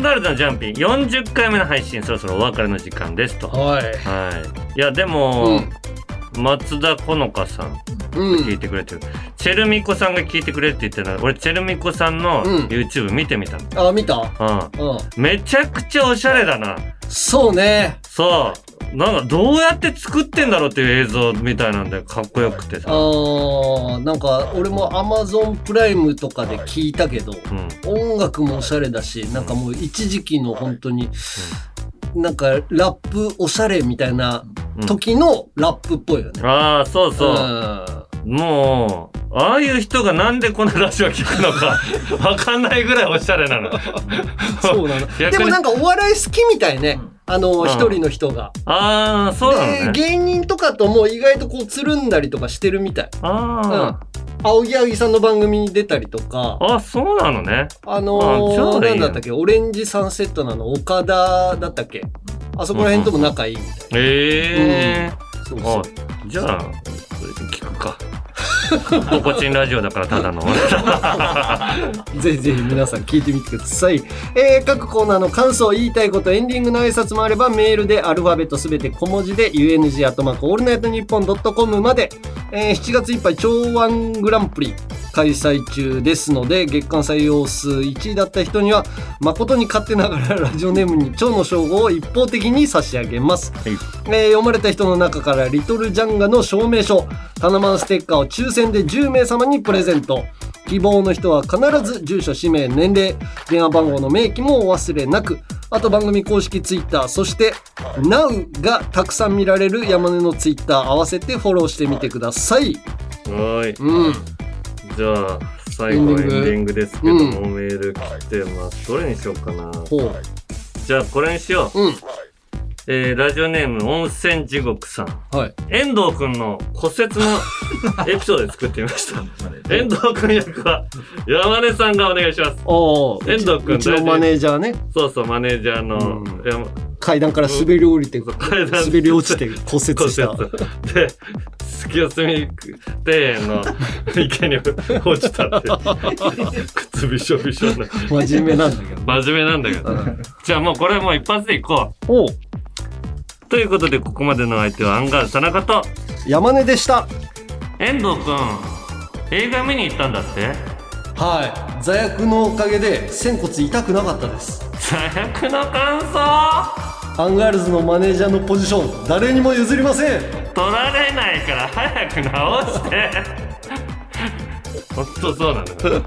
S1: ンガールズのジャンピン40回目の配信そろそろお別れの時間ですと。
S2: はい。
S1: はい。いや、でも、松田好花さん聞いてくれてる。チェルミコさんが聞いてくれって言ってた俺、チェルミコさんの YouTube 見てみたの。
S2: あ、見た？
S1: うん。
S2: うん。
S1: めちゃくちゃおしゃれだな。
S2: そうね。
S1: そう。なんかどうやって作ってんだろうっていう映像みたいなんでかっこよくて
S2: あ
S1: さ。
S2: ーなんか俺も Amazon プライムとかで聞いたけど、音楽もおしゃれだしなんかもう一時期の本当に、なんかラップおしゃれみたいな時のラップっぽいよね。
S1: ああ、そうそう。もう、ああいう人がなんでこのラジオ聞くのか <laughs> わかんないぐらいおしゃれなの。
S2: そうなの。<laughs> でもなんかお笑い好きみたいね。あの、
S1: うん
S2: 一人の人が。
S1: ああ、そうなの
S2: で、
S1: ね。
S2: 芸人とかとも意外とこうつるんだりとかしてるみたい。
S1: あ
S2: うん。青木あぎさんの番組に出たりとか。
S1: あ。あ、そうなのね。
S2: あのー、なんだったっけ？オレンジサンセットなの岡田だったっけ？あそこら辺とも仲いいみたい。
S1: ええ
S2: そうそう
S1: あじゃあ、聞くか。ポコチンラジオだからただの。<laughs>
S2: ぜひぜひ皆さん聞いてみてください。えー各コーナーの感想、言いたいこと、エンディングの挨拶もあれば、メールでアルファベットすべて小文字で、UNG アットマークオールナイトニッポンドットコムまで、えー7月いっぱい、超ワングランプリ開催中ですので、月間採用数1位だった人には、誠に勝手ながらラジオネームに超の称号を一方的に差し上げます。えー読まれた人の中から、リトルジャンガの証明書、タナマンステッカーを抽選で10名様にプレゼント。希望の人は必ず住所、氏名、年齢、電話番号の明記もお忘れなく、あと番組公式ツイッター、そして Now がたくさん見られる山根のツイッター合わせてフォローしてみてください。
S1: はい。
S2: うん。
S1: じゃあ、最後エンデ
S2: ィング
S1: ですけども、メール来てます。どれにしようかな。じゃあ、これにしよう。
S2: うん。
S1: えー、ラジオネーム、温泉地獄さん。
S2: はい。
S1: 遠藤くんの骨折の <laughs> エピソードで作ってみました。遠藤くん役は山根さんがお願いします。
S2: お
S1: 遠藤くん
S2: うちのマネージャーね。
S1: そうそう、マネージャーの山
S2: 階段から滑り降りて、
S1: 階段
S2: 滑り落ちて骨折した。
S1: 骨折で、月休み庭園の <laughs> 池に落ちたって。<laughs> 靴びしょびしょな。
S2: 真面目なんだけど。
S1: 真面目なんだけど。じゃあもうこれもう一発でいこ
S2: う。お
S1: ということで、ここまでの相手はアンガール田中と、
S2: 山根でした。
S1: 遠藤くん、映画見に行ったんだって？
S2: はい。座薬のおかげで仙骨痛くなかったです。
S1: 座薬の感想？
S2: アンガールズのマネージャーのポジション、誰にも譲りません。
S1: 取られないから早く直して。ほんとそうなのよ。